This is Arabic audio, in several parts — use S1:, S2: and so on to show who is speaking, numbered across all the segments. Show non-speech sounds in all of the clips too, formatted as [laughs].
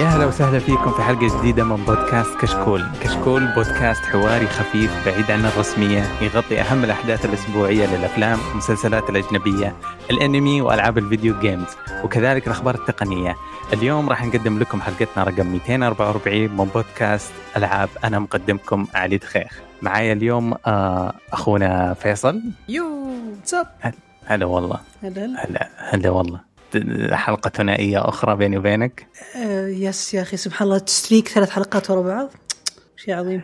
S1: يا هلا وسهلا فيكم في حلقة جديدة من بودكاست كشكول. كشكول بودكاست حواري خفيف بعيد عن الرسمية يغطي أهم الأحداث الأسبوعية للأفلام والمسلسلات الأجنبية الأنمي وألعاب ال video games وكذلك الأخبار التقنية. اليوم راح نقدم لكم حلقتنا رقم 244 من بودكاست ألعاب أنا مقدمكم علي دخيخ. معايا اليوم آه، أخونا فيصل.
S2: yo what's up
S1: هلا والله.
S2: هلا.
S1: هلا هلا والله. حلقة ثنائية أخرى بيني وبينك؟
S2: آه يس يا أخي سبحان الله تستريك ثلاث حلقات ورا بعض. شيء عظيم.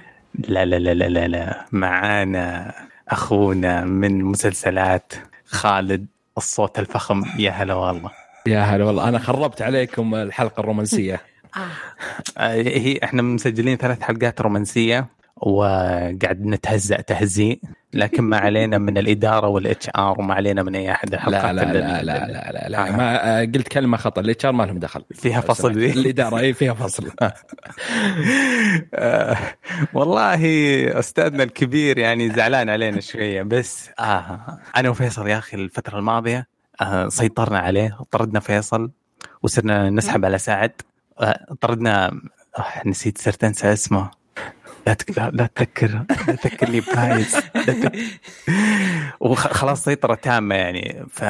S1: لا لا لا لا لا, لا. معانا أخونا من مسلسلات خالد الصوت الفخم. يا هلا والله.
S3: يا هلا والله. أنا خربت عليكم الحلقة الرومانسية. [laughs]
S1: آه، هي إحنا مسجلين ثلاث حلقات رومانسية وقاعد نتهزأ تهزيء. لكن ما علينا من الإدارة وال HR وما علينا من أحد الحلقات
S3: لا لا لا لا لا, لا, لا.
S1: آه.
S3: ما آه، قلت كلمة خطأ ال HR ما لهم دخل.
S1: فيها فصل
S3: الإدارة اي فيها فصل. [laughs]
S1: آه، والله أستاذنا الكبير يعني زعلان علينا شوية بس آه أنا وفيصل يا أخي الفترة الماضية آه سيطرنا عليه طردنا فيصل وصرنا نسحب على سعد آه طردنا آه نسيت صرت انسى اسمه. لا تك... لا لا تذكر لا تذكرني بايز لا تك... [laughs] وخلاص سيطرة تامة يعني ف,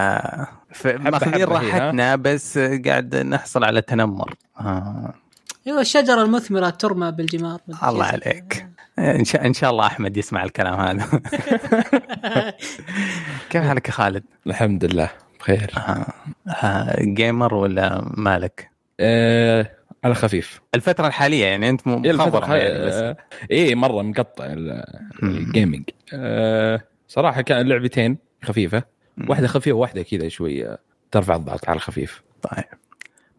S1: ف... ماخذين؟ راحتنا بس قاعد نحصل على تنمر آه.
S2: أيوه الشجرة المثمرة ترمى بالجمار
S1: الله عليك إن شاء إن شاء الله أحمد يسمع الكلام هذا [laughs] كيف حالك يا خالد؟
S3: الحمد لله بخير
S1: آه. آه. جيمر ولا مالك؟
S3: آه على خفيف.
S1: الفترة الحالية يعني أنت
S3: إيه
S1: مخبر يعني بس.
S3: آه إيه مرة مقطع ال- ال gaming آه صراحة كان لعبتين خفيفة. واحدة خفيفة وواحدة كذا شوي آه، ترفع الضغط على الخفيف.
S1: طيب.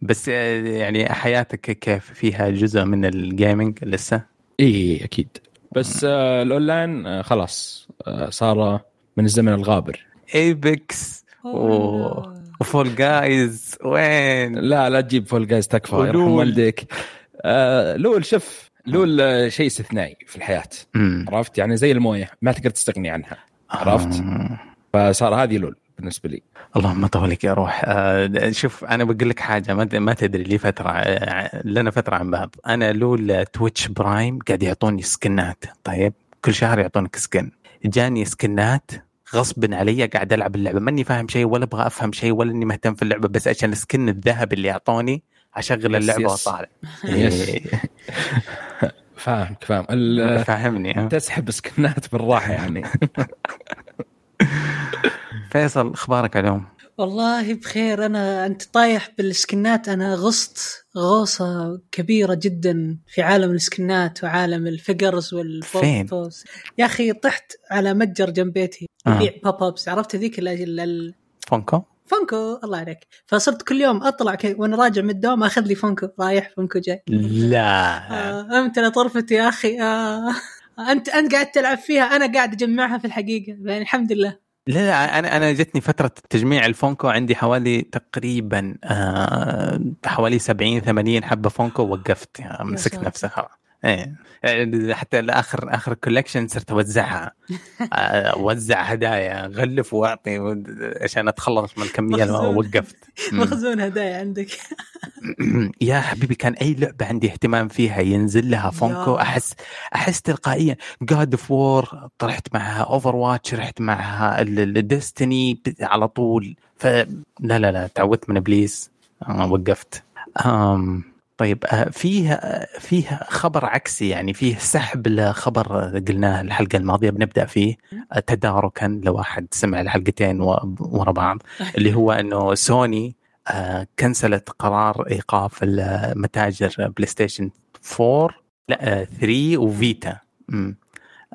S1: بس آه، يعني حياتك كيف؟ فيها جزء من ال gaming لسه؟
S3: إيه أكيد. بس آه الأونلاين آه خلاص آه صار من الزمن الغابر.
S1: Apex و... و Fall Guys وين؟
S3: لا لا تجيب Fall Guys تكفى. يرحم والديك. آه LoL شوف LoL آه، شيء استثنائي في الحياة.
S1: مم.
S3: عرفت؟ يعني زي الموية ما تقدر تستغني عنها. عرفت؟
S1: آه.
S3: فصار هذه LoL بالنسبة لي.
S1: اللهم طولك يا روح. آه، شوف أنا بقول لك حاجة ما ما تدري لي فترة آه، لنا فترة عن بعض. أنا LoL Twitch Prime قاعد يعطوني سكنات. طيب كل شهر يعطونك skin. جاني سكنات غصبا علي قاعد ألعب اللعبة. ماني فاهم شيء ولا أبغى أفهم شيء ولا إني مهتم في اللعبة بس عشان ال skin الذهب اللي أعطوني أشغل
S3: يس،
S1: اللعبة.
S3: وأطالع.
S1: إيه، [laughs]
S3: فاهمك فاهم. ال-
S1: فاهمني ها؟
S3: تسحب سكنات [laughs] بالراحة يعني. [laughs]
S1: فيصل أخبارك اليوم؟
S2: والله بخير. أنا أنت طايح بالسكنات. أنا غصت غوصة كبيرة جدا في عالم السكنات وعالم ال figures
S1: فين؟
S2: والفوز يا أخي طحت على متجر جنب بيتي.
S1: آه.
S2: يبيع pop ups عرفت ذيك ال- ال- ال-
S1: Funko؟
S2: Funko. الله عليك. فصرت كل يوم أطلع كي وأنا راجع من الدوام أخذ لي Funko. رايح Funko جاي.
S1: لا.
S2: آه إمتى طرفتي يا أخي. آه. انت أنت قاعد تلعب فيها أنا قاعد أجمعها في الحقيقة. يعني الحمد لله.
S1: لا لا أنا أنا جتني فترة تجميع ال Funko. عندي حوالي تقريبا آه حوالي 70 80 حبة Funko وقفت. يعني مسكت. نفسي خلاص إيه. يعني حتى اخر آخر collection صرت أوزعها. [laughs] أوزع هدايا غلف وأعطي عشان أتخلص من الكمية اللي. وقفت. [laughs]
S2: مخزون هدايا عندك. [clears throat]
S1: يا حبيبي كان أي لعبة عندي اهتمام فيها ينزل لها
S2: Funko.
S1: احس أحس تلقائيا God of War رحت معها Overwatch رحت معها ال Destiny على طول. فلا لا لا تعوذت من إبليس. آه وقفت. أم. طيب آه، فيه آه، فيه خبر عكسي يعني فيه سحب لخبر قلناه الحلقة الماضية. بنبدأ فيه تداركا لو أحد سمع الحلقتين ورا بعض اللي هو إنه سوني آه، كنسلت قرار إيقاف المتاجر بلاي ستيشن 4 لا آه، 3 وفيتا.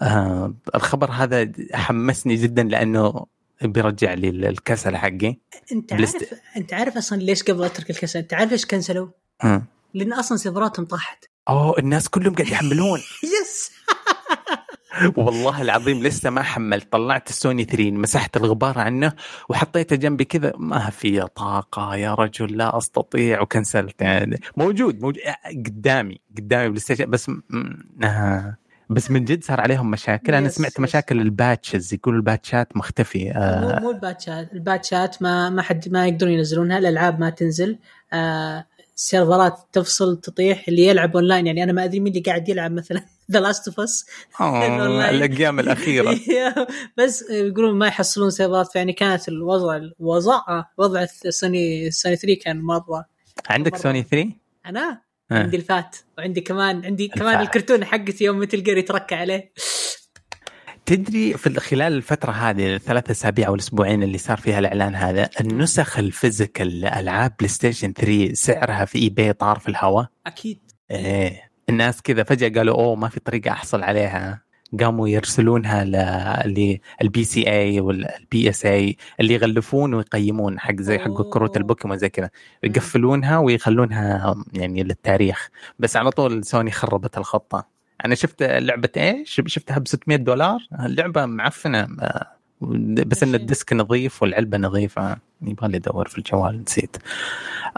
S1: آه الخبر هذا حمسني جدا لأنه بيرجع لي الكسل حقي. أنت
S2: عارف أنت عارف أصلا ليش قبل اترك الكسل؟ أنت عارف ليش كنسلوا؟ لأن أصلا سيرفراتهم طاحت.
S1: أوه الناس كلهم قاعد يحملون. [laughs]
S2: yes [laughs]
S1: والله العظيم لسه ما حملت. طلعت السوني 3 مسحت الغبار عنه وحطيته جنبي كذا. ما في طاقة يا رجل لا أستطيع. وكنسلت. يعني موجود موجود. قدامي قدامي بلاي بس م... آه. بس من جد صار عليهم مشاكل.
S2: أنا
S1: سمعت. مشاكل ال patches. يقولوا ال patchات مختفي.
S2: مو
S1: آه.
S2: مو الباتشات. الباتشات ما ما حد ما يقدرون ينزلونها. الألعاب ما تنزل. آه السيرفرات تفصل تطيح اللي يلعب اونلاين يعني أنا ما أدري مين اللي قاعد يلعب مثلا The Last of
S1: Us الأيام الأخيرة. [laughs]
S2: بس يقولون ما يحصلون سيرفرات فيعني كانت الوضع الوضع وضع سوني سوني 3 كان مرة
S1: عندك. سوني 3
S2: أنا؟
S1: آه.
S2: عندي ال fat. وعندي كمان عندي كمان. الكرتون حقتي يوم مثل جير يتركع عليه.
S1: تدري في خلال الفترة هذه الثلاث أسابيع أو الأسبوعين اللي صار فيها الإعلان هذا النسخ ال physical لألعاب بلاي ستيشن 3 سعرها في eBay طار في الهواء؟
S2: أكيد.
S1: إيه. الناس كذا فجأة قالوا أوه ما في طريقة أحصل عليها. قاموا يرسلونها لل PCA وال PSA اللي يغلفون ويقيمون حق زي حق. كروت البوكيمون زي كذا. يقفلونها ويخلونها يعني للتاريخ. بس على طول سوني خربت الخطة. أنا شفت لعبه إيش؟ شفتها ب 600 دولار. اللعبة معفنة. آه، بس إن ال disc نظيف والعلبة نظيفة. يبغى لي أدور في الجوال نسيت.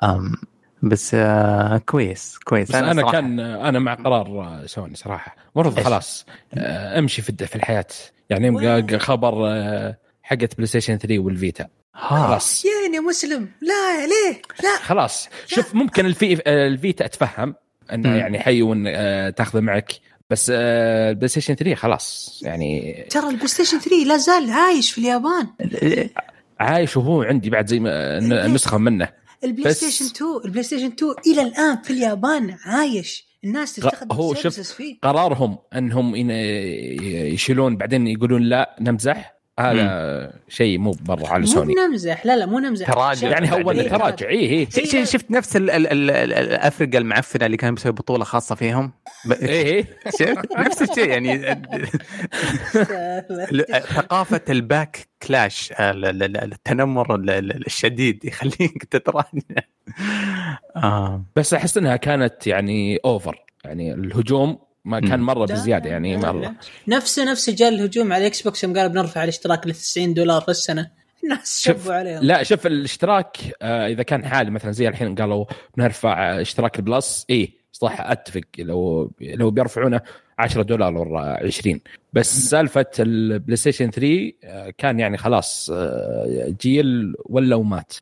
S1: أم بس آه كويس كويس.
S3: بس أنا
S1: صراحة-
S3: كان أنا مع قرار سوني صراحة. المفروض؟ خلاص. آه، أمشي في في الحياة. يعني؟ خبر آه، حقت بلاي ستيشن 3 والفيتا.
S1: ها.
S3: خلاص.
S2: يا مسلم. لا ليه؟ لا.
S3: خلاص. شوف ممكن الفي آه، الفيتا أتفهم.
S1: إنه.
S3: يعني حي وان آه، تاخذه معك. بس آه، البلاي ستيشن 3 خلاص يعني
S2: ترى البلاي ستيشن 3 لا زال عايش في اليابان.
S3: عايش وهو عندي بعد زي ما ن- نسخة منه.
S2: البلاي ستيشن 2 البلاي ستيشن 2 إلى الآن في اليابان عايش. الناس تستخدم
S3: هو شوف
S2: فيه.
S3: قرارهم أنهم يشيلون بعدين يقولون لا نمزح. هذا شيء مو برا على
S2: مو
S3: سوني.
S2: نمزح لا لا مو نمزح.
S1: تراجع.
S3: يعني هو
S1: بعدين.
S3: تراجع. اي اي
S1: ش- ش- شفت نفس ال- ال- ال- ال- الأفرقة المعفنة اللي كانوا مسوي بطولة خاصة فيهم؟
S3: اي اي [laughs]
S1: شفت؟ نفس الشيء يعني. [laughs] ثقافة ال backlash ال- ال- ال- التنمر ال- ال- الشديد يخليك تتراجع. آه.
S3: بس أحس إنها كانت يعني over يعني الهجوم ما كان. مرة
S2: لا، بزيادة
S3: يعني
S2: مرة. نفسه نفسه جاء الهجوم على الاكس بوكس يوم قالوا بنرفع الاشتراك ل 90 دولار في السنة. [laughs] الناس شبوا عليهم.
S3: لا شوف الاشتراك آه إذا كان حالي مثلا زي الحين قالوا بنرفع آه، اشتراك ال Plus اي صراحة أتفق. لو لو بيرفعونه 10 دولار ولا 20 بس سالفة البلاي ستيشن 3 آه، كان يعني خلاص جيل ولا ومات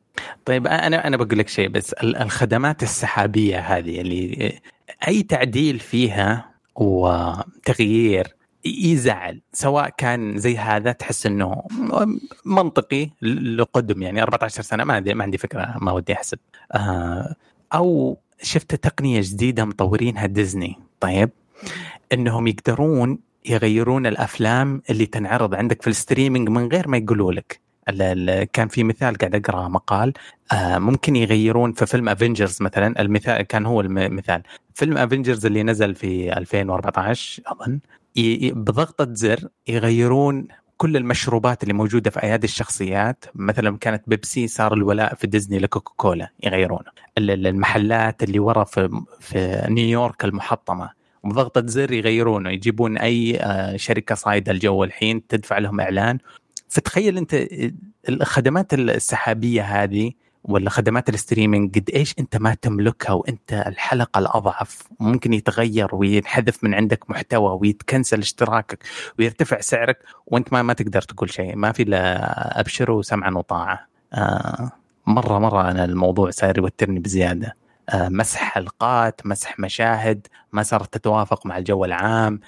S1: طيب أنا أنا بقول لك شيء بس ال- الخدمات السحابية هذه اللي أي تعديل فيها وتغيير يزعل سواء كان زي هذا تحس إنه منطقي لقدم يعني 14 سنة ما عندي ما عندي فكرة ما ودي أحسب. آه، أو شفت تقنية جديدة مطورينها ديزني طيب؟ إنهم يقدرون يغيرون الأفلام اللي تنعرض عندك في الستريمينج من غير ما يقولوا لك. كان في مثال قاعد أقرأ مقال آه، ممكن يغيرون في فيلم Avengers مثلا المثال كان هو المثال فيلم Avengers اللي نزل في 2014 أظن بضغطة زر يغيرون كل المشروبات اللي موجودة في أيادي الشخصيات. مثلا كانت بيبسي صار الولاء في ديزني لكوكا كولا يغيرونه. ال- ال- المحلات اللي ورا في في نيويورك المحطمة. بضغطة زر يغيرونه يجيبون أي آه، شركة صايدة الجو الحين تدفع لهم إعلان. فتخيل أنت الخدمات السحابية هذه ولا خدمات ال streaming قد إيش أنت ما تملكها وأنت الحلقة الأضعف ممكن يتغير وينحذف من عندك محتوى ويتكنسل اشتراكك ويرتفع سعرك وأنت ما ما تقدر تقول شيء. ما في إلا ابشر وسمعا وطاعة. آه مره مرة أنا الموضوع صار يوترني بزيادة. آه مسح حلقات مسح مشاهد ما صارت تتوافق مع الجو العام.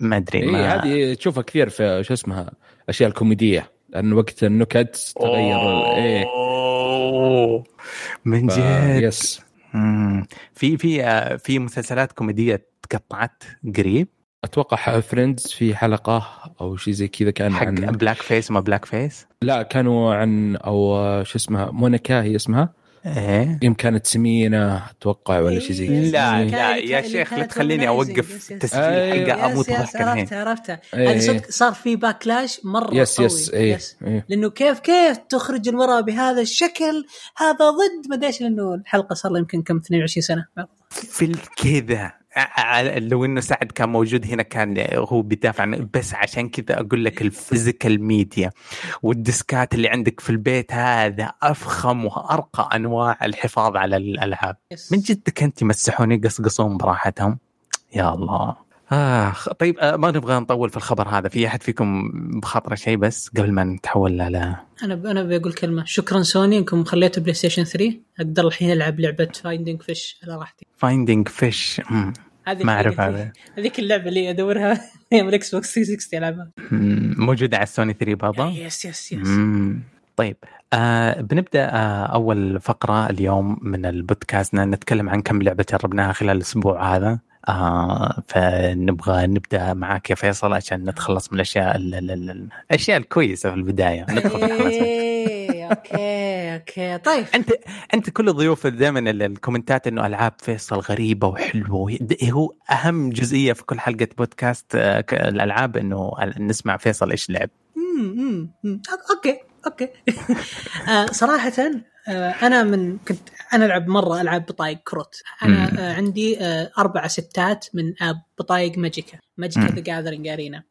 S1: ما أدري
S3: اي
S1: ما
S3: هذه تشوفها كثير في show اسمها الاشياء الكوميدية لأن وقت النكت تغير
S1: إيه. من
S3: ف-
S1: جد. yes. في في آه، في مسلسلات كوميدية تقطعت قريب؟
S3: أتوقع Friends في حلقة أو شيء زي كذا كان
S1: حق
S3: عن
S1: blackface ما blackface
S3: لا كانوا عن أو شو اسمها مونيكا هي اسمها؟
S1: إيه
S3: يوم كانت سمينة أتوقع ولا شيء زي كذا
S1: لا. لا يا شيخ لا تخليني. أوقف
S2: yes- yes.
S1: تسجيل
S3: أيوة.
S1: حلقه أموت
S2: yes yes
S1: ضحك الحين
S2: عرفتها عرفتها هذه
S3: إيه.
S2: صدق صار في backlash مرة
S3: yes
S2: قوي
S3: yes
S2: yes.
S3: إيه.
S2: لأنه كيف كيف تخرج المرأة بهذا الشكل هذا ضد ما أدري إيش لأنه الحلقة صار لها يمكن كم 22 سنة
S1: في ال- كذا ع- ع- لو إنه سعد كان موجود هنا كان هو بيدافع بس عشان كذا أقول لك ال physical media والديسكات اللي عندك في البيت هذا أفخم وأرقى أنواع الحفاظ على
S2: الألعاب.
S1: من جد كنت يمسحون يقصقصون براحتهم؟ يا الله. آه طيب آه ما نبغى نطول في الخبر هذا في أحد فيكم بخاطره شيء بس قبل ما نتحول على
S2: أنا. أنا بقول كلمة. شكرا سوني إنكم خليتوا PlayStation 3 أقدر الحين ألعب لعبة Finding Fish على راحتي.
S1: Finding Fish
S2: هذه
S1: ما أعرف
S2: هذه-
S1: هذا.
S2: هذيك اللعبة اللي أدورها [laughs] يوم ال Xbox 360 العبها
S1: موجودة على السوني 3 بابا
S2: yes yes yes
S1: مم. طيب آه بنبدأ آه أول فقرة اليوم من البودكاست. نتكلم عن كم لعبة جربناها خلال الأسبوع هذا. آه فنبغى نبدأ معك يا فيصل عشان نتخلص من الأشياء ال- ال- ال- الأشياء الكويسة في البداية. ندخل
S2: إيه، okay okay. طيب.
S1: أنت أنت كل الضيوف دائما الكومنتات إنه ألعاب فيصل غريبة وحلوة هو أهم جزئية في كل حلقة بودكاست آه، الألعاب إنه نسمع فيصل إيش لعب.
S2: okay okay. [laughs] آه، صراحة أنا من كنت أنا ألعب مرة ألعاب بطايق كروت
S1: مم.
S2: أنا آه، عندي آه، أربع ستات من آه، بطايق Magicka Magicka
S1: مم.
S2: The Gathering Arena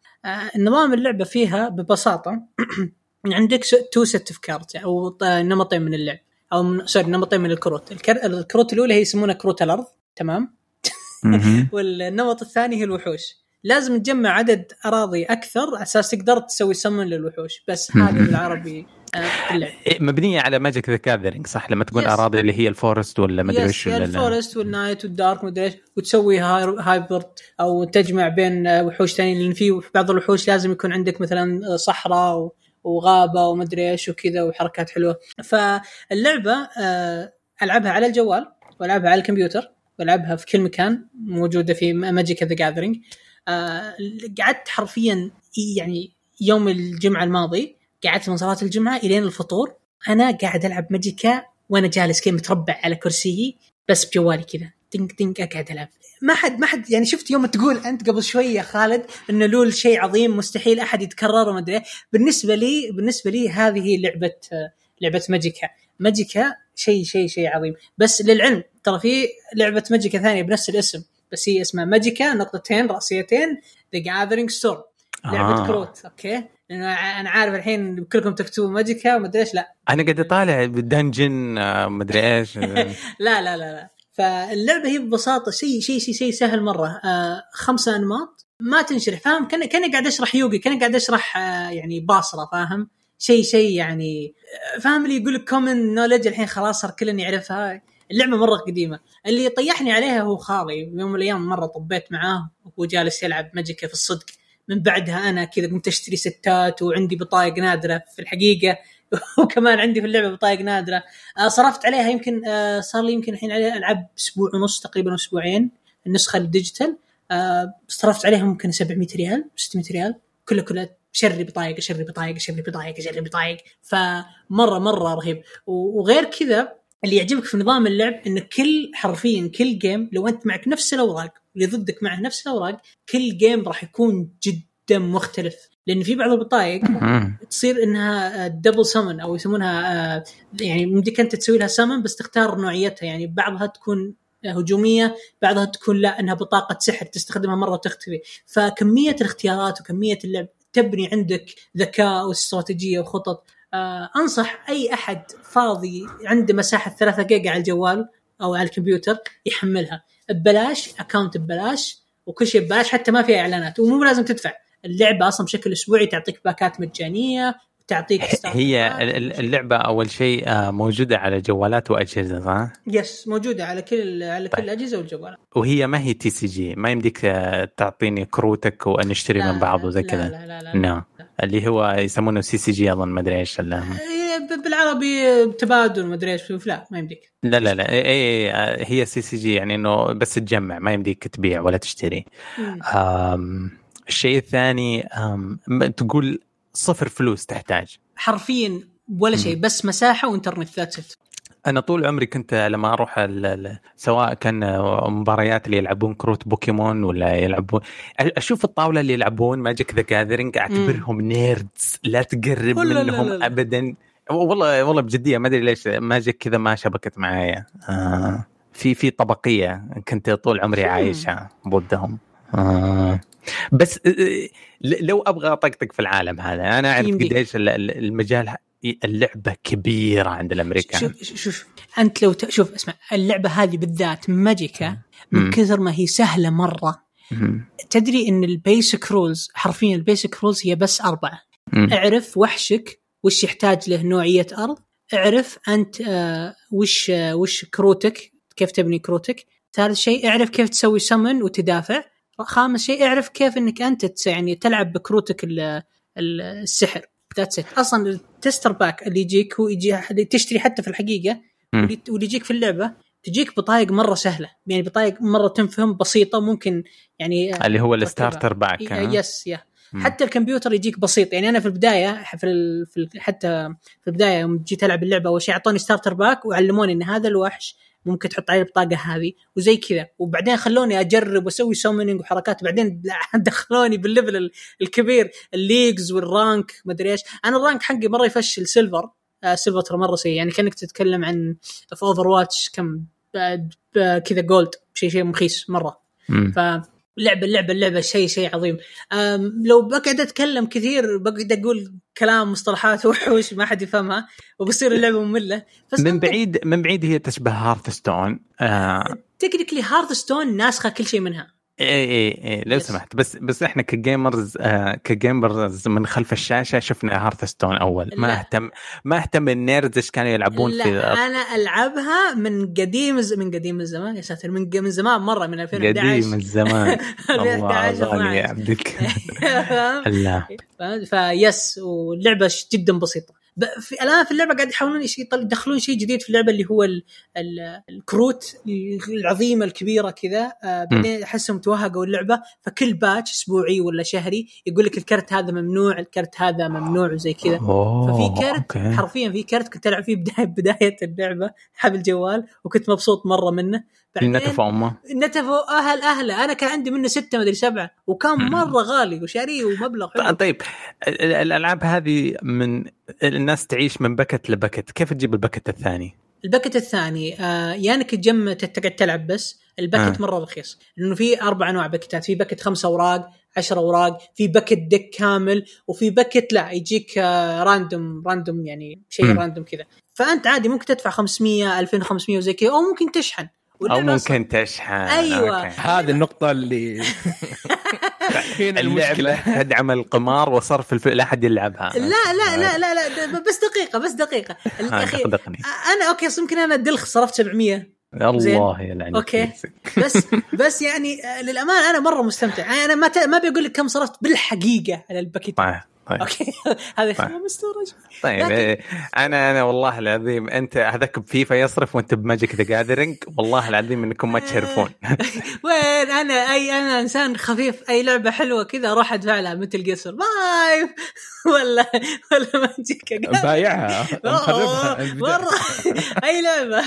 S2: نظام اللعبة فيها ببساطة [clears throat] عندك two set of cards أو نمطين من اللعب أو من sorry نمطين من الكروت الكر... الكروت الأولى هي يسمونها كروت الأرض تمام. [laughs] والنمط الثاني هي الوحوش لازم تجمع عدد أراضي أكثر على أساس تقدر تسوي سمن للوحوش بس هذا
S1: مم.
S2: بالعربي آه،
S1: مبنية على Magic The Gathering صح؟ لما تقول
S2: Yes.
S1: أراضي اللي هي ال forest ولا مدري
S2: yes
S1: إيش
S2: ال
S1: forest
S2: وال night وال dark مدري إيش وتسوي hy- hybrid أو تجمع بين آه، وحوش ثانيين لأن في بعض الوحوش لازم يكون عندك مثلا آه، صحراء وغابة ومدري إيش وكذا وحركات حلوة. فاللعبة آه، ألعبها على الجوال وألعبها على الكمبيوتر وألعبها في كل مكان موجودة في Magic The Gathering قعدت حرفيا يعني يوم الجمعة الماضي قعدت من صلاه الجمعة إلين الفطور. أنا قاعد ألعب Magicka وأنا جالس كذا متربع على كرسيي بس بجوالي كذا. دنك دنك اقعد ألعب. ما حد ما حد يعني شفت يوم تقول أنت قبل شوية يا خالد إنه LoL شيء عظيم مستحيل أحد يتكرر وما أدري إيه. بالنسبة لي بالنسبة لي هذه هي لعبة لعبة Magicka. Magicka شيء شيء شيء عظيم. بس للعلم ترى في لعبة Magicka ثانية بنفس الاسم بس هي اسمها Magicka نقطتين رأسيتين The Gathering Storm لعبة
S1: آه.
S2: كروت okay؟ أنا عارف الحين كلكم تكتبوا Magicka وما أدري إيش لا.
S1: أنا قاعد أطالع بال dungeon آه، مدري إيش. [laughs]
S2: لا لا لا لا. فاللعبة هي ببساطة شيء شيء شيء شيء سهل مرة. آه خمسة أنماط. ما تنشرح فاهم؟ كان كان قاعد أشرح يوغي كان قاعد أشرح آه يعني باصره فاهم؟ شيء شيء يعني آه، فاهم؟ اللي يقول لك common knowledge الحين خلاص صار كل يعرفها. اللعبة مرة قديمة. اللي طيحني عليها هو خالي. يوم من الأيام مرة طبيت معاه وهو جالس يلعب Magicka في الصدق. من بعدها أنا كذا قمت أشتري ستات وعندي بطايق نادرة في الحقيقة. [laughs] وكمان عندي في اللعبة بطايق نادرة. آه، صرفت عليها يمكن آه، صار لي يمكن الحين عليها ألعاب أسبوع ونص تقريبا أسبوعين النسخة ال digital. آه، صرفت عليها ممكن 700 ريال 600 ريال. كلها كلها شري بطايق شري بطايق شري بطايق شري بطايق. فمرة مرة رهيب. وغير كذا اللي يعجبك في نظام اللعب إن كل حرفيا كل game لو أنت معك نفس الأوراق واللي ضدك معه نفس الأوراق كل game راح يكون جدا مختلف. لأن في بعض البطايق. تصير إنها double summon أو يسمونها آه، يعني يمديك أنت تسوي لها سمن بس تختار نوعيتها. يعني بعضها تكون هجومية بعضها تكون لا إنها بطاقة سحر تستخدمها مرة وتختفي. فكمية الاختيارات وكمية اللعب تبني عندك ذكاء واستراتيجية وخطط. أنصح أي أحد فاضي عنده مساحة 3 جيجا على الجوال أو على الكمبيوتر يحملها. ببلاش account ببلاش وكل شيء ببلاش حتى ما فيها إعلانات. ومو لازم تدفع. اللعبة أصلا بشكل أسبوعي تعطيك باكات مجانية وتعطيك
S1: هي ال- ال- اللعبة أول شيء آه، موجودة على جوالات وأجهزة صح؟
S2: yes موجودة على كل على كل الأجهزة والجوالات.
S1: وهي ما هي TCG ما يمديك آه، تعطيني كروتك ونشتري
S2: لا،
S1: من بعض وزي
S2: لا،
S1: كذا؟
S2: لا لا لا,
S1: نعم. اللي هو يسمونه CCG أظن ما أدري إيش
S2: إيه، بالعربي تبادل ما أدري إيش لا ما يمديك.
S1: لا لا لا اي اي آه، هي CCG يعني إنه بس تجمع ما يمديك تبيع ولا تشتري. الشيء الثاني تقول صفر فلوس تحتاج.
S2: حرفيا ولا شيء بس مساحة وإنترنت that's
S1: أنا طول عمري كنت لما أروح سواء كان مباريات اللي يلعبون كروت بوكيمون ولا يلعبون أشوف الطاولة اللي يلعبون Magic The Gathering أعتبرهم nerds لا تقرب
S2: لا لا لا
S1: منهم
S2: لا.
S1: ابدا. والله والله بجدية ما أدري ليش Magic كذا ما شبكت معايا. آه في في طبقية كنت طول عمري. عايشها ضدهم. آه. بس آه، ل- لو أبغى أطقطق في العالم هذا أنا
S2: أعرف.
S1: قديش ال- ال- المجال اللعبة كبيرة عند الامريكان
S2: شوف شوف أنت لو. شوف اسمع اللعبة هذه بالذات Magicka من. كثر ما هي سهلة
S1: مرة.
S2: تدري إن ال basic rules حرفيا ال basic rules هي بس
S1: أربعة.
S2: اعرف وحشك وش يحتاج له نوعية أرض اعرف أنت آه وش آه وش كروتك كيف تبني كروتك ثالث شيء اعرف كيف تسوي سمن وتدافع خامس شيء اعرف كيف إنك أنت يعني تلعب بكروتك ال- ال- السحر that's أصلا ال starter pack اللي يجيك هو يجي اللي تشتري حتى في
S1: الحقيقة.
S2: واللي يجيك في اللعبة تجيك بطايق مرة سهلة يعني بطايق مرة تنفهم بسيطة ممكن يعني آه،
S1: اللي هو. ال starter pack؟
S2: yes يا
S1: مم.
S2: حتى الكمبيوتر يجيك بسيط يعني أنا في البداية في. حتى في البداية يوم جيت ألعب اللعبة أول شيء أعطوني starter pack وعلموني إن هذا الوحش ممكن تحط عليه البطاقة هذه وزي كذا. وبعدين خلوني أجرب وأسوي summoning وحركات بعدين [laughs] دخلوني بال level ال- الكبير ال leagues وال rank مدري إيش. أنا ال rank حقي مرة يفشل silver آه silver ترى مرة سيء. يعني كأنك تتكلم عن في Overwatch كم ب- كذا gold شيء شيء مخيس مرة.
S1: مم.
S2: فلعبه اللعبه اللعبه شيء شيء عظيم. لو بقعد أتكلم كثير بقعد أقول كلام مصطلحات [laughs] وحوش ما حد يفهمها وبصير اللعبة مملة. بس
S1: من بعيد من بعيد هي تشبه Hearthstone آه
S2: technically Hearthstone ناسخة كل شيء منها.
S1: اي اي اي لو
S2: yes.
S1: سمحت بس بس إحنا ك gamers آه ك gamers من خلف الشاشة شفنا Hearthstone أول ما
S2: لا.
S1: اهتم ما اهتم ال nerds إيش كانوا يلعبون
S2: لا
S1: في
S2: أنا ألعبها من قديم من قديم الزمان يا ساتر من من زمان مرة من 2011
S1: قديم الزمان [laughs] الله
S2: 2011
S1: غالي يا
S2: 12.
S1: عبدك [laughs]
S2: فاهم؟
S1: الله
S2: فاهم؟ فيس واللعبة جدا بسيطة في الآن في اللعبة قاعد يحاولون يدخلون شيء جديد في اللعبة اللي هو ال ال الكروت العظيمة الكبيرة كذا آه بعدين أحسهم توهقوا اللعبة فكل patch أسبوعي ولا شهري يقول لك الكرت هذا ممنوع الكرت هذا ممنوع وزي كذا. ففي كرت
S1: okay.
S2: حرفيا في كرت كنت ألعب فيه بدايه بداية اللعبة حبل جوال وكنت مبسوط مرة منه. بعدين
S1: نتف امه
S2: نتفوا أهل أهله. أنا كان عندي منه ستة مدري سبعة. وكان. مرة غالي وشاريه ومبلغ حلو.
S1: طيب ال- ال- الألعاب هذه من الناس تعيش من packet ل packet. كيف تجيب ال packet الثاني؟
S2: ال packet الثاني آه يا إنك تجمع تقعد تلعب بس. ال packet
S1: آه.
S2: مرة رخيص. لأنه في أربع أنواع باكتات في packet خمسة أوراق 10 أوراق. في packet deck كامل. وفي packet لا يجيك آه random random يعني شيء. random كذا. فأنت عادي ممكن تدفع 500 2500 وزي كذا. أو ممكن تشحن. أو
S1: ممكن تشحن. okay.
S3: هذه النقطة اللي [laughs] هنا المشكلة؟
S1: تدعم القمار وصرف الف... لا أحد يلعبها.
S2: لا لا لا لا لا د- بس دقيقة بس دقيقة. [laughs]
S1: أخي
S2: أنا okay يمكن أنا دلخ صرفت 700 زين.
S1: الله يلعنك
S2: أوكي. [laughs] بس بس يعني آه، للأمانة أنا مرة مستمتع. أنا ما ت- ما بقول لك كم صرفت بالحقيقة على ال packet.
S1: طيب طيب
S2: okay. [laughs] هذا
S1: طيب.
S2: خلاص مستورج
S1: طيب
S2: لكن-
S1: إيه، أنا أنا والله العظيم أنت هذاك بفيفا يصرف وأنت ب Magic the Gathering والله العظيم إنكم ما تشرفون. [laughs]
S2: وين أنا؟ أي أنا إنسان خفيف أي لعبة حلوة كذا أروح ادفع لها مثل قصر باي [laughs] ولا ولا Magic
S3: بايعها.
S2: مره أي لعبة.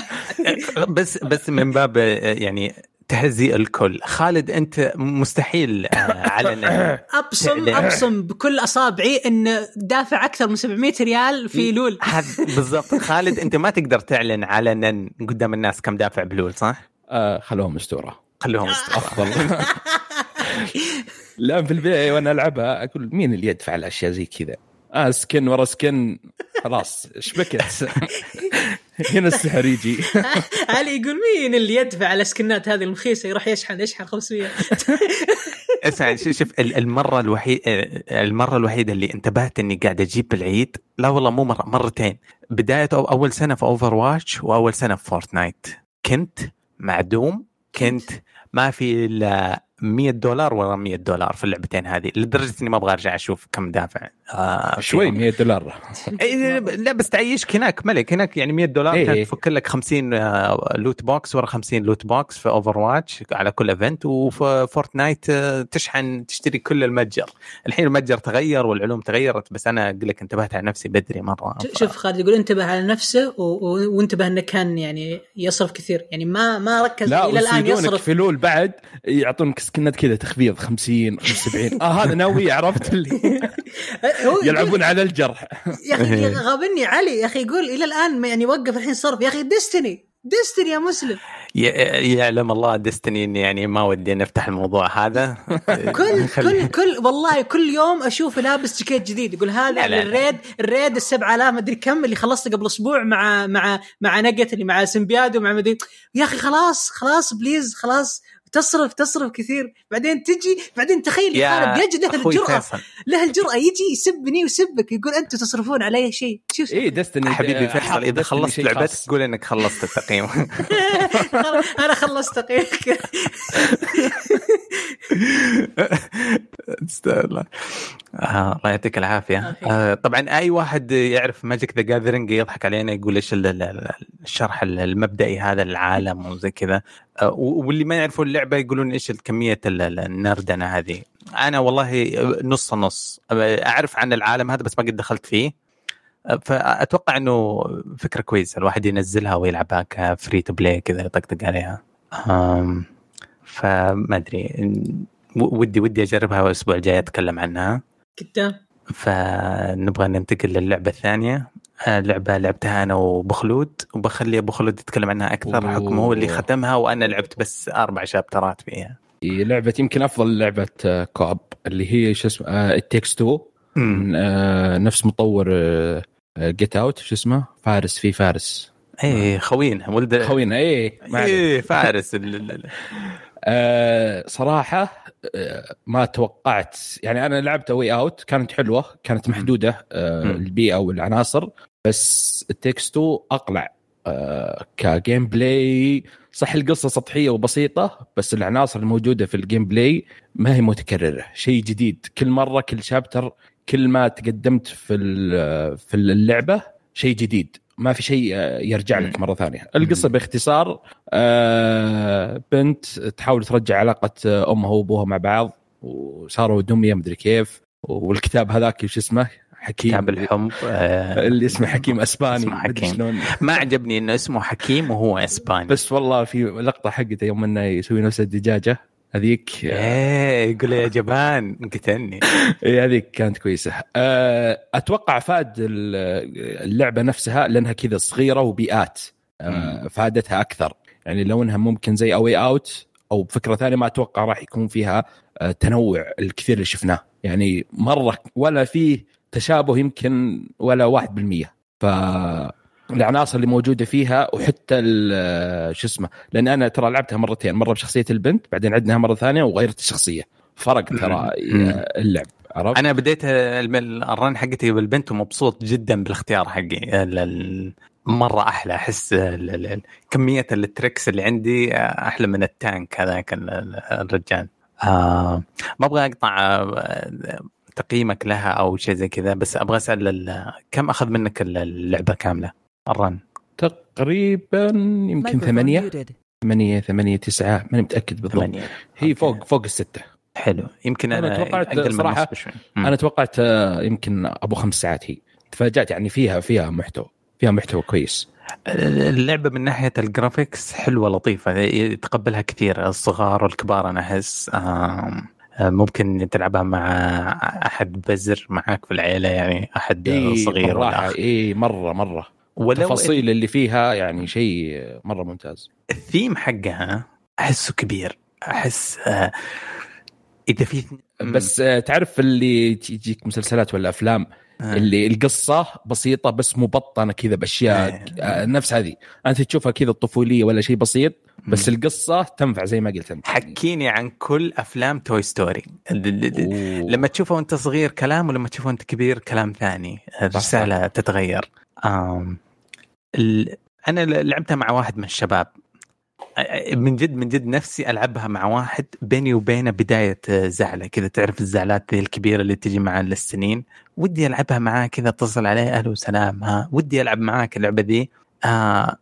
S1: بس بس من باب يعني تهزيء الكل خالد أنت مستحيل آه، [laughs] علنا أبصم. [laughs]
S2: أبصم بكل أصابعي إن دافع أكثر من 700 ريال في لول
S1: بالضبط [laughs] خالد أنت ما تقدر تعلن علنا قدام الناس كم دافع بلول صح؟
S3: آه خلوهم مستورة
S1: خلوهم يستروا.
S3: أفضل لا في البداية وأنا ألعبها أقول مين اللي يدفع الأشياء زي كذا؟ آه skin ورا skin خلاص شبكت هنا السحر يجي. [laughs]
S2: علي يقول مين اللي يدفع على السكنات هذه المخيسة؟ يروح يشحن يشحن 500 [laughs]
S1: اسمع شوف شوف ال- المرة الوحيده المرة الوحيدة اللي انتبهت إني قاعد أجيب بالعيد لا والله مو مرة مرتين. بداية أو أول سنة في Overwatch وأول سنة في Fortnite كنت معدوم كنت ما في إلا 100 دولار ولا 100 دولار في اللعبتين هذه لدرجة إني ما أبغى أرجع أشوف كم دافع. آه
S3: شوي
S1: فيهم.
S3: 100 دولار. [laughs]
S1: إيه، لا بس تعيشك هناك ملك. هناك يعني 100 دولار
S3: إيه.
S1: كانت تفك لك 50 آه، loot box ورا 50 loot box في Overwatch على كل event وفي Fortnite آه، تشحن تشتري كل المتجر. الحين المتجر تغير والعلوم تغيرت بس أنا أقول لك انتبهت على نفسي بدري مرة.
S2: شوف خالد يقول انتبه على نفسه و... و... وانتبه إنه كان يعني يصرف كثير. يعني ما ما ركز
S3: لا
S2: إلى
S3: الآن
S2: يصرف.
S3: في لول بعد يعطونك سكنات كذا تخفيض 50 75 آه هذا ناوي عرفت اللي؟ [laughs] يلعبون على الجرح.
S2: يا أخي غابني علي يا أخي يقول إلى الآن ما- يعني وقف الحين صرف. يا أخي ديستني ديستني يا مسلم.
S1: يعلم الله ديستني إني يعني ما ودي نفتح الموضوع هذا. [laughs]
S2: كل [laughs] كل كل والله كل يوم أشوف لابس جاكيت جديد. يقول هذا. الريد الريد ال 7000 مدري كم اللي خلصته قبل أسبوع مع مع مع نقت اللي مع سمبياد ومع مدري يا أخي خلاص خلاص بليز خلاص. تصرف تصرف كثير. بعدين تجي بعدين تخيل يا خالد يجد له الجرأة. له الجرأة يجي يسبني ويسبك يقول أنتم تصرفون علي شيء. شو
S3: اي دستني
S1: حبيبي فيصل إذا خلصت لعبتك قول إنك خلصت التقييم. [laughs] [laughs]
S2: أنا خلصت تقييمك.
S1: تستاهل آه، الله يعطيك العافية. آه، طبعا أي واحد يعرف Magic the Gathering يضحك علينا يقول إيش ال- ال- الشرح المبدئي هذا للعالم وزي كذا. آه، واللي ما يعرفون اللعبة يقولون إيش الكمية ال- ال- النردنة هذه؟ أنا والله نص نص. أعرف عن العالم هذا بس ما قد دخلت فيه. فأتوقع إنه فكرة كويسة. الواحد ينزلها ويلعبها ك free to play كذا يطقطق عليها. فما أدري. ودي ودي أجربها الأسبوع الجاي أتكلم عنها.
S2: قدام
S1: فنبغى ننتقل للعبة الثانية. لعبة لعبتها أنا وبخلود وبخلي أبو خلود يتكلم عنها
S3: أكثر.
S1: حكم هو اللي ختمها وأنا لعبت بس أربع شابترات فيها.
S3: لعبة يمكن أفضل لعبة آه، co-op اللي هي شو اسمه It Takes 2 من آه، نفس مطور Get Out شو اسمه؟ فارس في فارس.
S1: إيه خوينا ولد
S3: خوينا إيه.
S1: إيه فارس [laughs]
S3: آه، صراحة آه، ما توقعت يعني أنا لعبت Way Out كانت حلوة كانت محدودة آه،
S1: مم.
S3: البيئة والعناصر بس It Takes 2 أقلع آه، ك gameplay صح القصة سطحية وبسيطة بس العناصر الموجودة في ال gameplay ما هي متكررة شيء جديد. كل مرة كل شابتر كل ما تقدمت في ال- في اللعبة شيء جديد. ما في شيء آه، يرجع لك مرة ثانية. القصة باختصار آه، بنت تحاول ترجع علاقة آه، أمها وأبوها مع بعض وصاروا دمية مدري كيف. والكتاب هذاك شو اسمه؟ حكيم.
S1: كتاب الحمض آه،
S3: اللي اسمه حكيم أسباني
S1: اسمه حكيم.
S3: شلون.
S1: ما عجبني إنه اسمه حكيم وهو أسباني.
S3: بس والله في لقطة حقته يوم إنه يسوي نفس الدجاجة. هذيك
S1: إيه يقول يا جبان قتلني [laughs]
S3: إيه هذيك كانت كويسة. أه، أتوقع فاد ال- اللعبة نفسها لأنها كذا صغيرة وبيئات أه، فادتها أكثر. يعني لو إنها ممكن زي اوي اوت أو بفكرة ثانية ما أتوقع راح يكون فيها تنوع الكثير اللي شفناه. يعني مرة ولا فيه تشابه يمكن ولا 1% ف العناصر اللي موجودة فيها وحتى شو اسمه لأن أنا ترى لعبتها مرتين مرة بشخصية البنت بعدين عدناها مرة ثانية وغيرت الشخصية. فرق ترى. اللعب عرفت؟
S1: أنا بديت ال run حقتي بالبنت ومبسوط جدا بالاختيار حقي. مرة أحلى أحس كمية ال tricks اللي عندي أحلى من ال tank هذاك ال- ال- الرجال. آه ما أبغى أقطع آه، تقييمك لها أو شيء زي كذا بس أبغى أسأل ال- كم أخذ منك ال- اللعبة كاملة؟ ال run.
S3: تقريبا يمكن ثمانية. ثمانية ثمانية تسعة ماني متأكد بالضبط.
S1: ثمانية.
S3: هي
S1: okay.
S3: فوق فوق الستة.
S1: حلو. يمكن
S3: أنا
S1: أنا,
S3: توقعت صراحة. أنا توقعت آه، يمكن أبو خمس ساعات هي. تفاجأت يعني فيها فيها محتوى فيها محتوى كويس.
S1: اللعبة من ناحية ال graphics حلوة لطيفة. يتقبلها كثير. الصغار والكبار أنا أحس آه، ممكن تلعبها مع أحد بزر معاك في العيلة يعني أحد
S3: إيه
S1: صغير ولا
S3: بالراحة
S1: أخ.
S3: التفاصيل اللي فيها يعني شيء مرة ممتاز.
S1: الثيم حقها أحسه كبير. أحس آه، إذا في
S3: بس آه، تعرف اللي تجيك مسلسلات ولا أفلام
S1: آه.
S3: اللي القصة بسيطة بس مبطنة كذا بأشياء نفس هذه. أنت تشوفها كذا الطفولية ولا شيء بسيط بس القصة تنفع زي ما قلت أنت.
S1: حكيني عن كل أفلام توي ستوري. لما تشوفه وأنت صغير كلام ولما تشوفه وأنت كبير كلام ثاني. الرساله تتغير. آم ال... أنا لعبتها مع واحد من الشباب. من جد من جد نفسي ألعبها مع واحد بيني وبينه بداية زعلة. كذا تعرف الزعلات الكبيرة اللي تجي مع السنين. ودي ألعبها معاه كذا أتصل عليه أهلا وسلام ها ودي ألعب معاك اللعبة ذي آه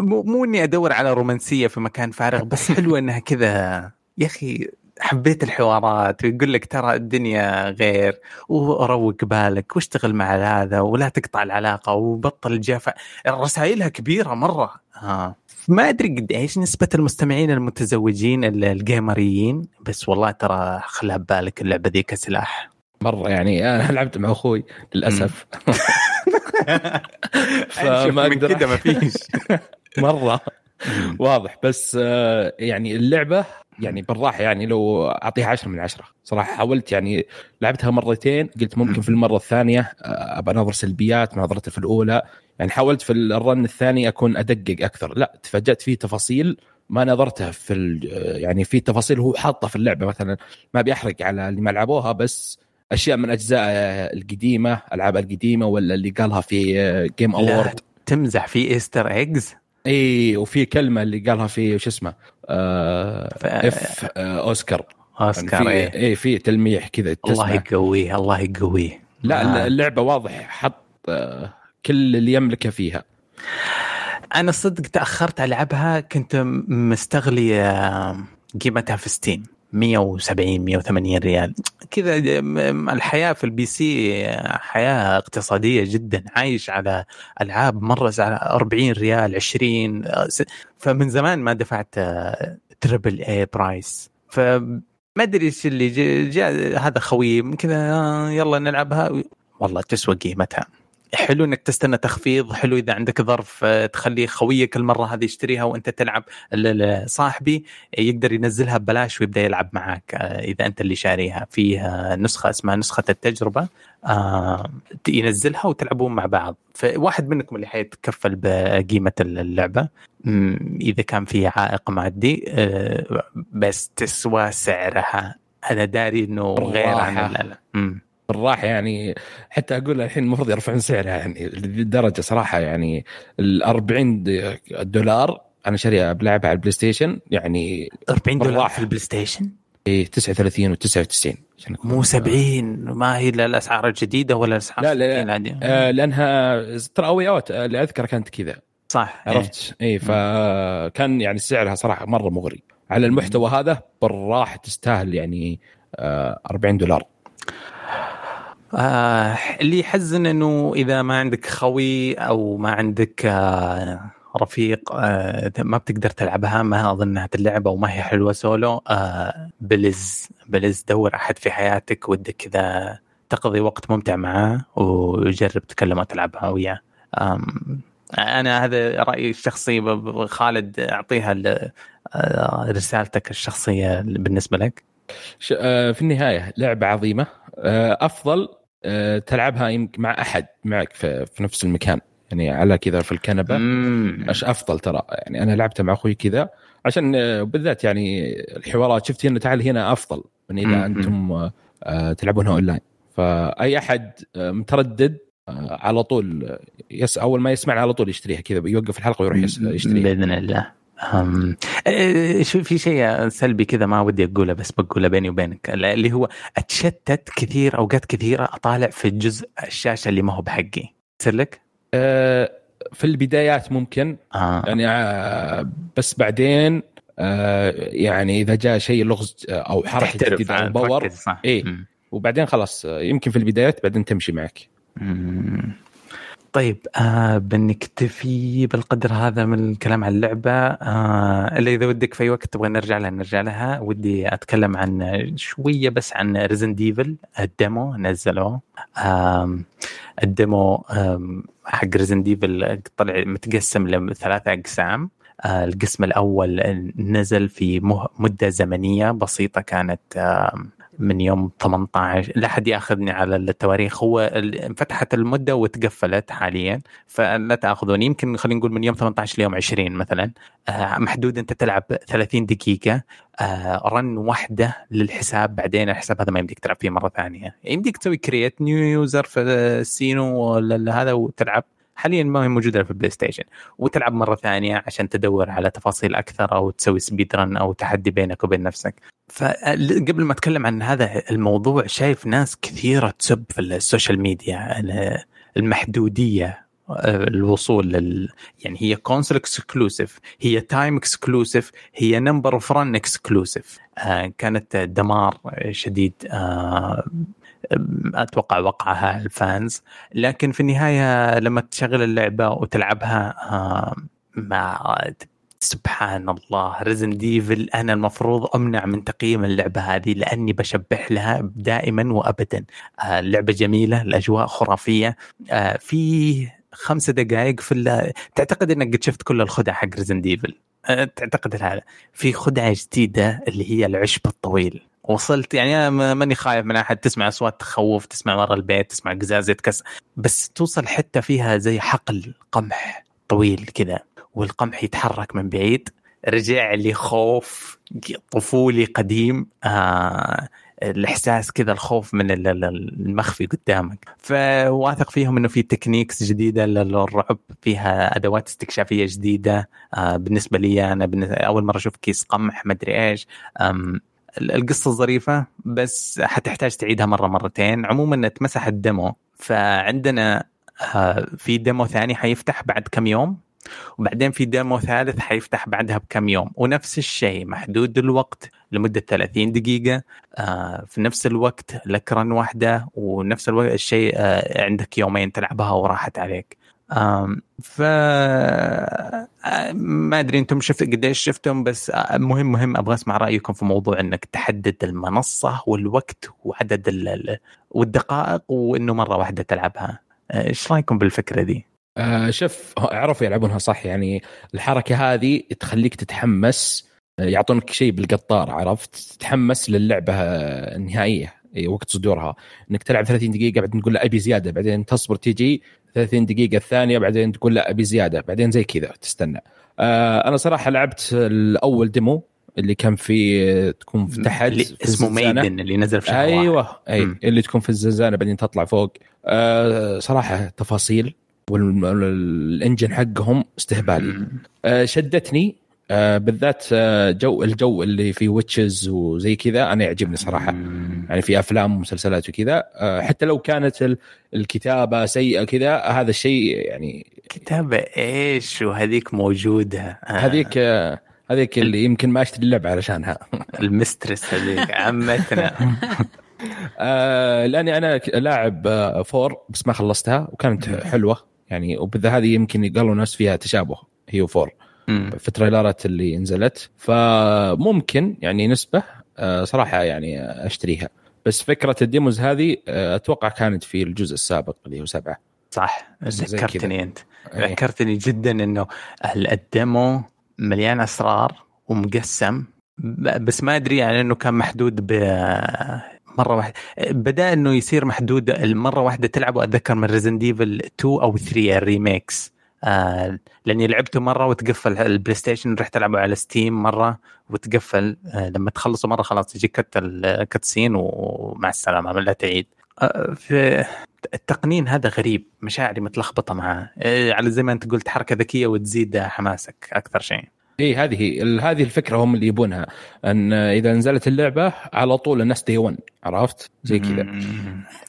S1: مو إني أدور على رومانسية في مكان فارغ بس حلوة إنها كذا. يا أخي حبيت الحوارات ويقول لك ترى الدنيا غير وروق بالك واشتغل مع هذا ولا تقطع العلاقة وبطل الجفا رسائلها كبيرة مرة. آه. ما أدري قد إيش نسبة المستمعين المتزوجين ال- الجيمريين بس والله ترى خلها ببالك اللعبة ذي كسلاح
S3: مرة يعني أنا لعبت مع أخوي
S1: للأسف. [laughs] [laughs]
S3: فما
S1: من
S3: أقدر.
S1: كذا ما فيش. [laughs]
S3: مرة. واضح. بس آه، يعني اللعبة يعني بالراحة يعني لو أعطيها 10 من 10 صراحة حاولت يعني لعبتها مرتين قلت ممكن في المرة الثانية آه، أبى انظر سلبيات ما نظرتها في الأولى. يعني حاولت في ال run الثاني أكون أدقق أكثر. لا تفاجأت فيه تفاصيل ما نظرتها في ال- آه، يعني في تفاصيل هو حاطه في اللعبة. مثلا ما بيحرق على اللي ما لعبوها بس أشياء من أجزاء آه، القديمة ألعاب القديمة ولا اللي قالها في
S1: Game
S3: Awards
S1: تمزح في Easter eggs
S3: اي وفي كلمة اللي قالها في وش اسمه آه F آه أوسكار
S1: أوسكار
S3: في
S1: إيه.
S3: اي في تلميح كذا
S1: الله يقويه الله يقويه
S3: لا
S1: آه.
S3: اللعبة واضح حط آه كل اللي يملكه فيها
S1: أنا صدق تأخرت ألعبها كنت مستغلي آه، قيمتها في Steam 170 180 ريال. كذا الحياة في ال PC حياة اقتصادية جدا. عايش على ألعاب مرة على 40 ريال 20 آه، س- فمن زمان ما دفعت تربل اي برايس فما أدري إيش اللي جاء, هذا خوي كذا آه، يلا نلعبها. والله تسوى قيمتها. حلو إنك تستنى تخفيض حلو إذا عندك ظرف آه، تخلي خويك المرة هذه يشتريها وأنت تلعب صاحبي يقدر ينزلها ببلاش ويبدأ يلعب معاك آه، إذا أنت اللي شاريها. فيها نسخة اسمها نسخة التجربة آه، ينزلها وتلعبون مع بعض. فواحد منكم اللي حيتكفل بقيمة اللعبة إذا كان في عائق مادي آه، بس تسوى سعرها. أنا داري إنه غير عن
S3: بالراحة يعني حتى أقول الحين المفروض يرفعون سعرها يعني للدرجه صراحة يعني ال 40 دولار أنا شاريها بلعبها على ال PlayStation يعني
S1: 40 دولار
S3: بالراحة.
S1: في ال PlayStation
S3: إيه 39 و99 عشان أكون-
S1: مو 70 ما هي لا الأسعار الجديده ولا الأسعار
S3: لا، لا، لا. آه لأنها ترى A Way Out آه، اللي أذكر كانت كذا.
S1: صح إيه.
S3: عرفت؟ إي فكان يعني سعرها صراحة مرة مغري. على المحتوى هذا بالراحة تستاهل يعني آه 40 دولار.
S1: آه اللي يحزن إنه إذا ما عندك خوي أو ما عندك آه رفيق آه ما بتقدر تلعبها ما اظن انها تلعب أو ما هي حلوة سولو آه please please دور أحد في حياتك ودك كذا تقضي وقت ممتع معاه وجرب تكلم وتلعبها وياه. أنا هذا رأيي الشخصي خالد أعطيها آه، رسالتك الشخصية بالنسبة لك.
S3: في النهاية لعبة عظيمة. آه أفضل آه تلعبها يمكن مع أحد معك في, في نفس المكان. يعني على كذا في
S1: الكنبة.
S3: إيش أفضل ترى. يعني أنا لعبتها مع أخوي كذا. عشان آه، بالذات يعني الحوارات. شفت هنا تعال هنا أفضل من
S1: إذا.
S3: أنتم آه، آه، تلعبونها أونلاين. فأي أحد آه، متردد آه، على طول آه، يس أول ما يسمعنا على طول يشتريها كذا يوقف الحلقة ويروح يشتريها.
S1: بإذن الله. آه، شو في شيء سلبي كذا ما ودي أقوله بس بقوله بيني وبينك اللي هو أتشتت كثير اوقات كثيره أطالع في جزء الشاشة اللي ما هو بحقي يصير لك؟
S3: آه، في البدايات ممكن
S1: آه.
S3: يعني آه، بس بعدين آه، يعني إذا جاء شيء لغز آه، أو
S1: حركة
S3: جديدة أو
S1: آه، power
S3: إيه.
S1: مم.
S3: وبعدين خلاص آه، يمكن في البدايات بعدين تمشي معك
S1: مم. طيب آه بنكتفي بالقدر هذا من الكلام عن اللعبة. آه إلا إذا ودك في أي وقت تبغى نرجع لها نرجع لها. ودي أتكلم عن شوية بس عن Resident Evil ال demo نزلوه. آم ال demo آم حق Resident Evil طلع متقسم لثلاثة أقسام. آه القسم الأول نزل في مدة زمنية بسيطة كانت آم من يوم 18 لا حد يأخذني على التواريخ. هو انفتحت المدة وتقفلت حاليا فلا تاخذوني يمكن خلينا نقول من يوم 18 ليوم 20 مثلا. آه، محدود أنت تلعب 30 دقيقة. آه، run واحدة للحساب بعدين الحساب هذا ما يمديك تلعب فيه مرة ثانية. يمديك تسوي create new user في ال PSN ولا هذا وتلعب. حاليا ما هي موجودة في ال PlayStation وتلعب مرة ثانية عشان تدور على تفاصيل أكثر أو تسوي speed run أو تحدي بينك وبين نفسك. فقبل ما أتكلم عن هذا الموضوع شايف ناس كثيرة تسب في ال social media ال- المحدودية آه، الوصول لل يعني هي console exclusive هي time exclusive هي number of run exclusive كانت دمار شديد آه، أتوقع وقعها ال fans. لكن في النهاية لما تشغل اللعبة وتلعبها آه، ما سبحان الله Resident Evil أنا المفروض أمنع من تقييم اللعبة هذه لأني بشبح لها دائما وابدا. آه، اللعبة جميلة الأجواء خرافية. آه، في خمسة دقائق في تعتقد إنك قد شفت كل الخدع حق Resident Evil تعتقد هذا. في خدعة جديدة اللي هي العشب الطويل. وصلت يعني أنا ما- ماني خايف من أحد تسمع أصوات تخوف تسمع ورا البيت تسمع قزاز يتكسر بس توصل حتى فيها زي حقل قمح طويل كذا والقمح يتحرك من بعيد رجع لي خوف طفولي قديم آه الإحساس كذا الخوف من ال- ال- المخفي قدامك. فواثق فيهم إنه في techniques جديدة للرعب فيها أدوات استكشافية جديدة آه بالنسبة لي أنا أول مرة أشوف كيس قمح مدري إيش أم ال- القصة ظريفه بس حتحتاج تعيدها مرة مرتين. عموما اتمسح ال demo. فعندنا آه في ديمو ثاني حيفتح بعد كم يوم وبعدين في ديمو ثالث حيفتح بعدها بكم يوم. ونفس الشيء محدود الوقت لمدة 30 دقيقة. آه في نفس الوقت لك رن واحدة ونفس الوقت الشيء آه عندك يومين تلعبها وراحت عليك. ف ما أدري أنتم شفت قديش شفتم بس مهم مهم أبغى أسمع رأيكم في موضوع إنك تحدد المنصة والوقت وعدد ال- ال- والدقائق وإنه مرة واحدة تلعبها. آه، إيش رأيكم بالفكرة دي؟
S3: آه شوف عرفوا يلعبونها صح يعني الحركة هذه تخليك تتحمس آه، يعطونك شيء بالقطار عرفت؟ تتحمس للعبة النهائيه أي وقت صدورها إنك تلعب 30 دقيقة بعدين تقول لا أبي زيادة بعدين تصبر تيجي 30 دقيقة الثانية بعدين تقول لا أبي زيادة بعدين زي كذا تستنى آه أنا صراحة لعبت الأول ديمو اللي كان في تكون في تحت
S1: اللي
S3: في
S1: اسمه. Maiden اللي نزل في شهر.
S3: أيوه أي
S1: مم.
S3: اللي تكون في الزنزانة بعدين تطلع فوق آه صراحة تفاصيل وال engine حقهم استهبالي. آه شدتني آه بالذات آه جو الجو اللي فيه witches وزي كذا أنا يعجبني
S1: صراحة.
S3: يعني في أفلام ومسلسلات وكذا آه حتى لو كانت ال- الكتابة سيئة كذا هذا الشيء يعني
S1: كتابة إيش وهذيك موجودة؟ آه،
S3: هذيك آه هذيك اللي يمكن ما أشتري اللعبة علشانها. [laughs]
S1: ال mistress هذيك عمتنا. [laughs]
S3: آه لأني أنا لاعب آه four بس ما خلصتها وكانت حلوة. يعني وبالذات هذه يمكن قالوا ناس فيها تشابه هي و
S1: four.
S3: في التريلرات اللي نزلت. فممكن يعني نسبة آه صراحة يعني أشتريها. بس فكرة ال demos هذه آه أتوقع كانت في الجزء السابق اللي هو سبعة.
S1: صح. ذكرتني أنت.
S3: إيه.
S1: ذكرتني جدا إنه ال- ال demo مليان أسرار ومقسم. بس ما أدري يعني إنه كان محدود ب مرة واحدة بدأ إنه يصير محدود المره واحدة تلعبه اتذكر من Resident Evil 2 أو 3 ال remakes آه لأني لعبته مرة وتقفل ال PlayStation رحت ألعبه على Steam مرة وتقفل. آه لما تخلصه مرة خلاص يجيك cut ال cut scene ومع السلامة لا تعيد. آه في التقنين هذا غريب مشاعري متلخبطة معاه. إيه، على زي ما أنت قلت حركة ذكية وتزيد حماسك أكثر شيء.
S3: اي إيه، هذه هذه الفكرة هم اللي يبونها أن إذا نزلت اللعبة على طول الناس day 1 عرفت؟ زي كذا.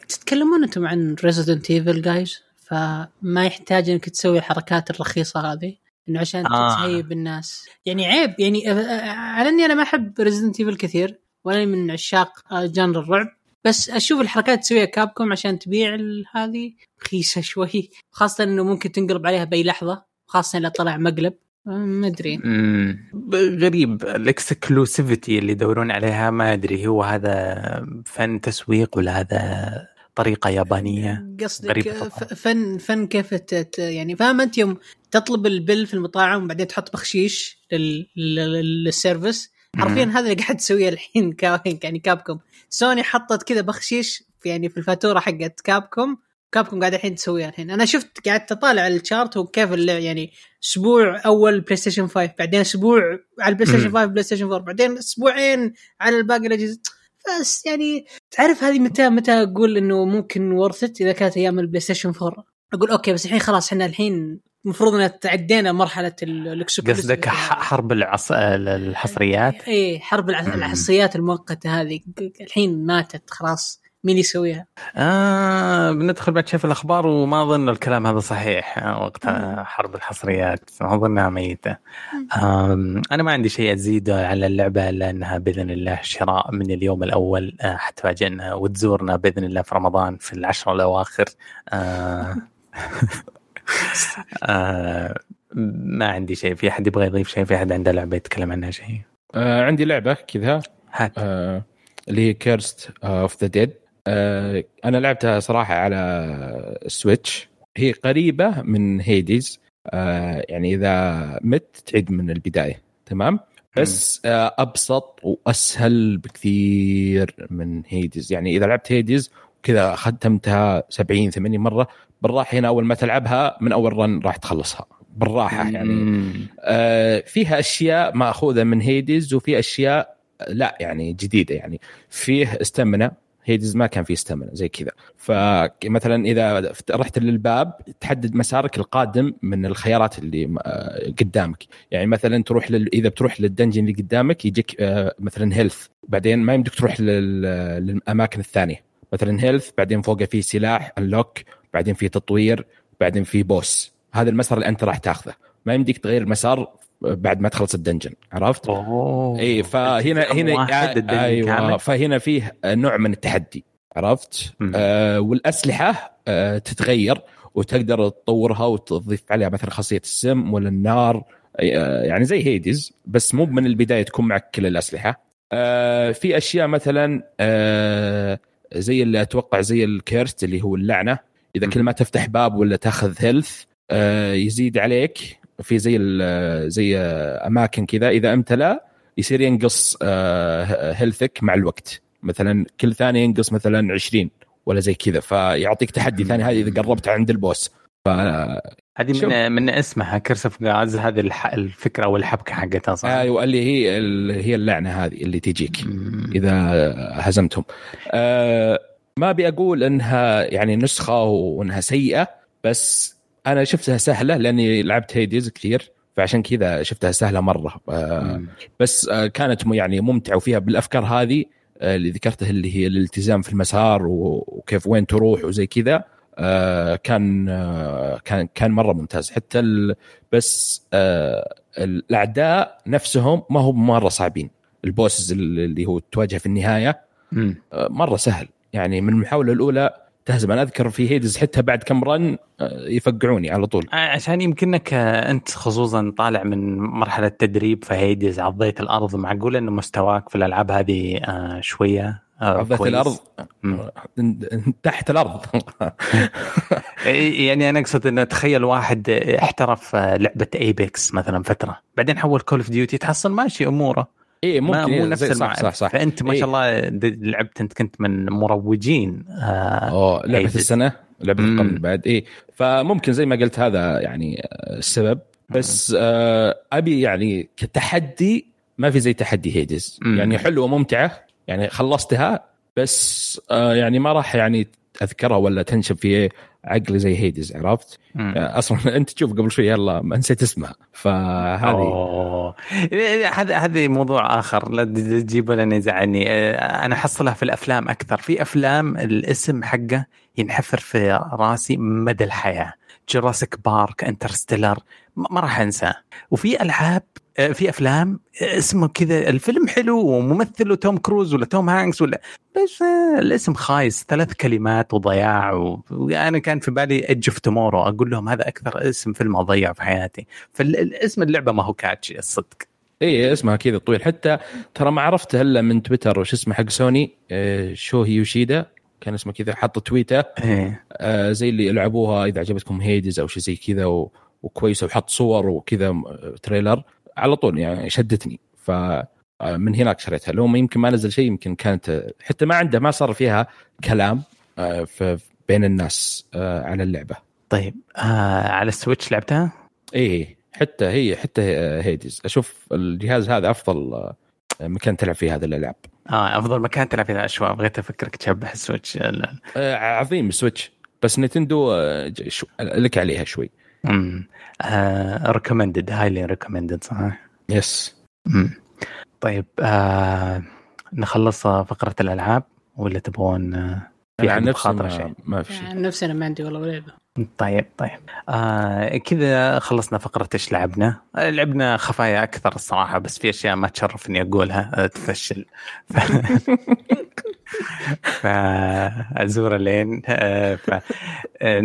S2: تتكلمون أنتم عن Resident Evil guys فما يحتاج إنك تسوي الحركات الرخيصة هذه إنه عشان
S1: آه.
S2: ت hype الناس. يعني عيب يعني على إني أنا ما أحب Resident Evil كثير ولا من عشاق genre الرعب بس أشوف الحركات تسويها Capcom عشان تبيع هذه رخيصة شوي. خاصة إنه ممكن تنقلب عليها بأي لحظة خاصة إذا طلع مقلب. آه، ما
S1: أدري. غريب ال exclusivity اللي يدورون عليها ما أدري هو هذا فن تسويق ولا هذا
S2: قصدك
S1: غريبة
S2: آه،
S1: طبعاً.
S2: ف- فن فن كيف تت يعني فاهم انت يوم تطلب ال bill في المطاعم وبعدين تحط بخشيش لل... لل... لل service
S1: حرفيا.
S2: هذا اللي قاعد تسويه الحين [laughs] كا- يعني Capcom Sony حطت كذا بخشيش في يعني في الفاتورة حقت Capcom Capcom قاعد الحين تسويها الحين أنا شفت قاعد أطالع ال chart وكيف اللي يعني أسبوع أول PlayStation 5 بعدين أسبوع على ال PlayStation
S1: مم.
S2: 5 PlayStation 4 بعدين أسبوعين على الباقي الأجهزة بس يعني تعرف هذه متى متى أقول إنه ممكن worth it إذا كانت أيام ال PlayStation 4 أقول okay بس الحين خلاص إحنا الحين المفروض ان تعدينا مرحلة ال- ال
S1: exclusive قصدك حرب العص... الحصريات؟
S2: إيه حرب. الحصريات المؤقتة هذه. الحين ماتت خلاص. مين يسويها؟
S1: آه بندخل بعد في الأخبار وما أظن الكلام هذا صحيح آه، وقت حرب الحصريات ما أظنها ميتة. أنا ما عندي شيء أزيده على اللعبة إلا أنها بإذن الله شراء من اليوم الأول آه، حتفاجئنا وتزورنا بإذن الله في رمضان في العشر الأواخر. آه [laughs] آه ما عندي شيء في أحد يبغى يضيف شيء؟ في أحد عنده لعبة يتكلم عنها شيء؟
S3: آه عندي لعبة كذا
S1: هات.
S3: آه اللي هي Curse of the Dead أنا لعبتها صراحة على ال Switch هي قريبة من Hades آه يعني إذا مت تعيد من البداية. تمام؟ بس آه أبسط وأسهل بكثير من Hades يعني إذا لعبت Hades كذا ختمتها 70 80 مرة بالراحة هنا أول ما تلعبها من أول run راح تخلصها. بالراحة يعني. آه فيها أشياء مأخوذة من Hades وفي أشياء لا يعني جديدة. يعني فيه stamina Hades ما كان فيه stamina زي كذا. فمثلا إذا رحت للباب تحدد مسارك القادم من الخيارات اللي آه، قدامك. يعني مثلا تروح لل... إذا بتروح لل dungeon اللي قدامك يجيك آه، مثلا health بعدين ما يمديك تروح لل... للأماكن الثانية. مثلا health بعدين فوقه في سلاح unlock بعدين في تطوير بعدين في boss هذا المسار اللي أنت راح تاخذه. ما يمديك تغير المسار بعد ما تخلص ال dungeon عرفت؟
S1: أوه
S3: إي فهنا هنا
S1: الدنيا
S3: أيوه
S1: كامل.
S3: فهنا فيه نوع من التحدي عرفت؟
S1: مم.
S3: آه والأسلحة آه تتغير وتقدر تطورها وتضيف عليها مثلا خاصية السم ولا النار آه يعني زي Hades بس مو من البداية تكون معك كل الأسلحة آه في أشياء مثلا آه زي اللي أتوقع زي ال curse اللي هو اللعنة
S1: إذا.
S3: كل ما تفتح باب ولا تأخذ health آه يزيد عليك في زي ال- زي آه، أماكن كذا إذا امتلأ يصير ينقص آه، health ك مع الوقت مثلا كل ثانية ينقص مثلا 20 ولا زي كذا فيعطيك تحدي ثاني هذه إذا قربت عند ال boss ف
S1: هذه
S3: شوف.
S1: من من اسمها Curse of Gods هذه الح... الفكرة أو الحبكه حقتها صح؟
S3: أيوه اللي هي ال- هي اللعنة هذه اللي تجيك. إذا هزمتهم آه ما ابي أقول إنها يعني نسخة وإنها سيئة بس أنا شفتها سهلة لأني لعبت هيديز كثير فعشان كذا شفتها سهلة مرة. آه. بس آه كانت يعني ممتعة. وفيها بالأفكار هذه آه اللي ذكرتها اللي هي الالتزام في المسار وكيف وين تروح وزي كذا كان كان كان مرة ممتاز. حتى ال بس الأعداء نفسهم ما هم مرة صعبين. البوسز اللي هو تواجه في النهاية مرة سهل. يعني من المحاولة الأولى تهزم. أنا أذكر في هيدز حتى بعد كم رن آه، يفقعوني على طول.
S1: عشان يمكنك آه، أنت خصوصا طالع من مرحلة تدريب فهيدز عضيت الأرض. معقول إنه مستواك في الألعاب هذه آه، شوية آه،
S3: عضيت؟ الأرض؟
S1: مم.
S3: آه، تحت الأرض. [laughs]
S1: يعني أنا أقصد إنه تخيل واحد احترف آه، لعبة Apex مثلا فترة. بعدين حول Call of Duty تحصل ماشي أموره.
S3: اي ممكن
S1: مو
S3: إيه،
S1: نفس.
S3: صح صح صح
S1: فأنت ما
S3: إيه.
S1: شاء الله لعبت أنت كنت من مروجين آه
S3: أوه
S1: لعبة
S3: Hades. السنة
S1: لعبة.
S3: القرن بعد اي فممكن زي ما قلت هذا يعني آه، السبب بس آه أبي يعني كتحدي ما في زي تحدي Hades
S1: مم.
S3: يعني حلوة وممتعة يعني خلصتها بس آه يعني ما راح يعني أذكرها ولا تنشب في عقلي زي Hades عرفت؟
S1: مم.
S3: آه، أصلا [laughs] أنت تشوف قبل شوي يلا ما نسيت اسمها فهذه.
S1: هذا هذا موضوع آخر لا تجيبه لنا يزعلني آه، أنا احصلها في الأفلام أكثر في أفلام الاسم حقه ينحفر في راسي مدى الحياة Jurassic Park Interstellar ما ما راح أنساه وفي ألعاب في أفلام آه، اسمه كذا الفيلم حلو وممثله توم كروز ولا توم هانكس ولا بس آه، الاسم خايس ثلاث كلمات وضياع و- وأنا كان في بالي Edge of Tomorrow أقول لهم هذا أكثر اسم فيلم أضيع في حياتي. فالاسم اللعبة ما هو كاتشي الصدق.
S3: اي اسمها كذا طويل. حتى ترى ما عرفته الا من تويتر وش اسمه حق سوني آه، شوهي يوشيدا كان اسمه كذا حط تويته
S1: إيه.
S3: آه، زي اللي لعبوها إذا عجبتكم هيدز أو شيء زي كذا و- وكويسة وحط صور وكذا آه، trailer. على طول يعني شدتني. ف آه، من هناك شريتها. لو يمكن ما نزل شيء يمكن كانت حتى ما عنده ما صار فيها كلام آه، بين الناس آه، على اللعبة.
S1: طيب آه على السويتش لعبتها؟
S3: إيه حتى هي حتى هيدز أشوف الجهاز هذا أفضل مكان تلعب فيه هذه الالعاب
S1: آه أفضل مكان تلعب فيها اشواء بغيت أفكرك تشبه السويتش. ال-
S3: آه، عظيم السويتش. بس نتندو لك عليها شوي.
S1: امم recommended highly recommended صح؟
S3: yes
S1: مم. طيب آه نخلص فقرة الألعاب ولا تبغون آه، في عن
S3: نفسي
S1: شيء؟
S3: ما في شيء.
S2: عن نفسي أنا ما عندي والله لعبه
S1: طيب طيب. آه كذا خلصنا فقرة إيش لعبنا؟ آه، لعبنا خفايا أكثر الصراحة بس في أشياء ما تشرف إني أقولها آه، تفشل. ف... [laughs] فأزور لين آه، ف... آه،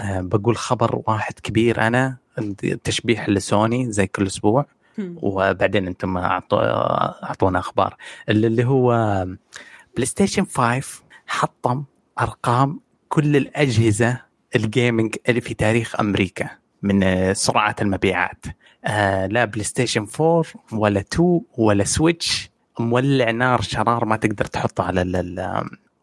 S1: آه، بقول خبر واحد كبير. أنا تشبيح لسوني زي كل أسبوع وبعدين أنتم أعطونا أخبار. اللي هو بلاي ستيشن 5 حطم أرقام كل الأجهزة ال gaming اللي في تاريخ أمريكا من آه، سرعة المبيعات. آه لا بلاي ستيشن 4 ولا 2 ولا سويتش مولع نار شرار ما تقدر تحطه على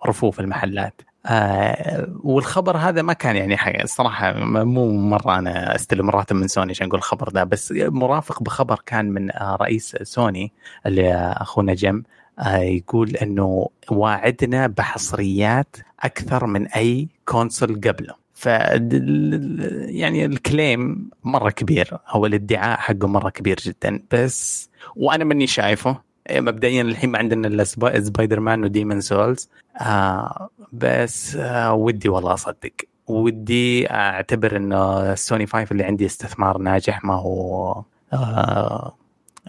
S1: رفوف المحلات. آه والخبر هذا ما كان يعني حاجة. الصراحة م- مو مرة أنا أستلم راتب من سوني عشان أقول الخبر ده بس مرافق بخبر كان من آه رئيس سوني اللي أخونا جيم آه يقول أنه واعدنا بحصريات أكثر من أي console قبله. ف يعني ال claim مرة كبير أو الادعاء حقه مرة كبير جدا. بس وأنا ماني شايفه مبدئيا الحين ما عندنا إلا سبا- سبايدر مان وديمون سولز آه بس آه ودي والله أصدق ودي أعتبر إنه السوني 5 اللي عندي استثمار ناجح ما هو آه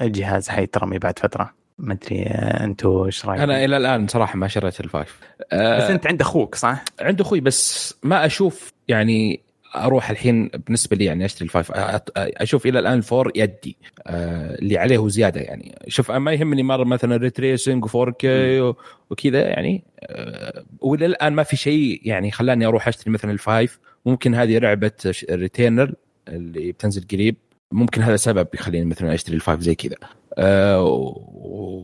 S1: جهاز حيترمي بعد فترة ما أدري آه أنتم إيش رأيكم؟
S3: أنا إلى الآن صراحة ما شريت ال five
S1: بس
S3: آه
S1: أنت عند أخوك صح؟
S3: عنده أخوي بس ما أشوف يعني أروح الحين بالنسبة لي يعني أشتري ال five أشوف إلى الآن four يدي آه اللي عليه وزياده يعني. شوف ما يهمني مرة مثلا ray tracing و 4K وكذا يعني آه وإلى الآن ما في شيء يعني خلاني أروح أشتري مثلا ال five. ممكن هذه لعبه ريتيرنل اللي بتنزل قريب. ممكن هذا سبب يخليني مثلا أشتري ال five زي كذا. آه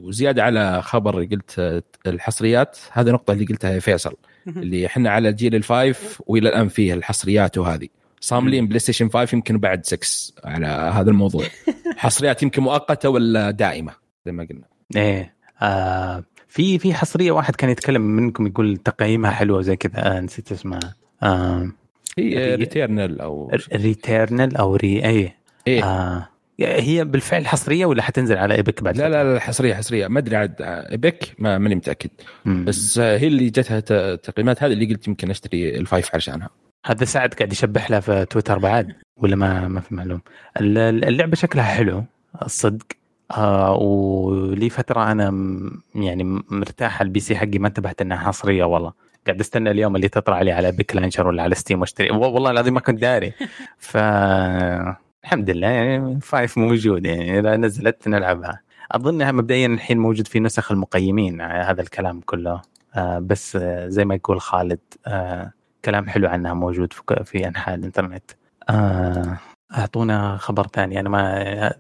S3: وزيادة على خبر قلت الحصريات. هذه نقطة اللي قلتها يا فيصل. [laughs] اللي إحنا على جيل ال five وإلى الآن فيه الحصريات وهذه. صاملين بلاي ستيشن 5 يمكن بعد 6 على هذا الموضوع. [laughs] حصريات يمكن مؤقتة ولا دائمة زي ما قلنا.
S1: إيه. آه في في حصرية واحد كان يتكلم منكم يقول تقييمها حلوة زي كذا. آه نسيت اسمها. آه
S3: هي
S1: ري-
S3: ريتيرنال أو
S1: ريتيرنال أو ري اي
S3: إيه.
S1: آه هي بالفعل حصرية ولا حتنزل على إيبك بعد
S3: لا لا لا حصرية حصرية. ما أدري عاد إيبك ما ماني متأكد.
S1: مم.
S3: بس هي اللي جتها تقييمات هذه اللي قلت يمكن أشتري ال five عشانها
S1: هذا سعد قاعد يشبح لها في تويتر بعد ولا ما ما في معلوم. الل- اللعبة شكلها حلو الصدق. آه ولي فترة أنا يعني مرتاح ال PC حقي ما انتبهت إنها حصرية والله. قاعد أستنى اليوم اللي تطلع لي على إيبك launcher ولا على ستيم وأشتري. والله العظيم ما كنت داري. [laughs] ف الحمد لله يعني five موجود يعني إذا نزلت نلعبها. اظنها مبدئيا الحين موجود في نسخ المقيمين آه، هذا الكلام كله. آه بس آه زي ما يقول خالد آه كلام حلو عنها موجود في, أنحاء الإنترنت. آه أعطونا خبر ثاني أنا ما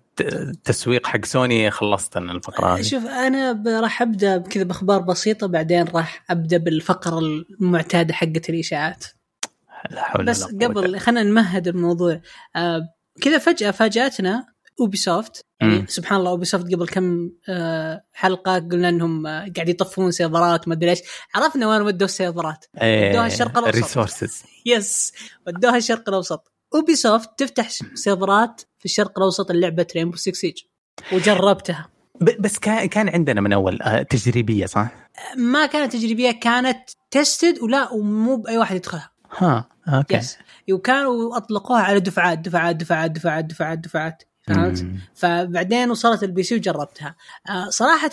S1: تسويق حق سوني خلصت أنا الفقرة هذه.
S2: شوف أنا راح أبدأ كذا بأخبار بسيطة بعدين راح أبدأ بالفقرة المعتادة حقت الإشاعات.
S1: لا حول
S2: بس قبل خلينا نمهد الموضوع. كذا فجأة فاجأتنا يوبي سوفت يعني. سبحان الله يوبي سوفت قبل كم آه حلقة قلنا إنهم آه قاعد يطفون server ات ما أدري إيش. عرفنا وين ودوا ال server ات؟ ودوها الشرق الأوسط.
S1: ال
S2: resources yes ودوها الشرق الأوسط. يوبي سوفت تفتح server ات في الشرق الأوسط لعبه رينبو 6 سيج وجربتها.
S1: بس كان كان عندنا من أول آه، تجريبية صح؟
S2: ما كانت تجريبية كانت tested ولا ومو بأي واحد يدخلها.
S1: ها. okay.
S2: yes وكانوا أطلقوها على دفعات دفعات دفعات دفعات دفعات دفعات. فهمت؟ فبعدين وصلت ال PC وجربتها. آه صراحة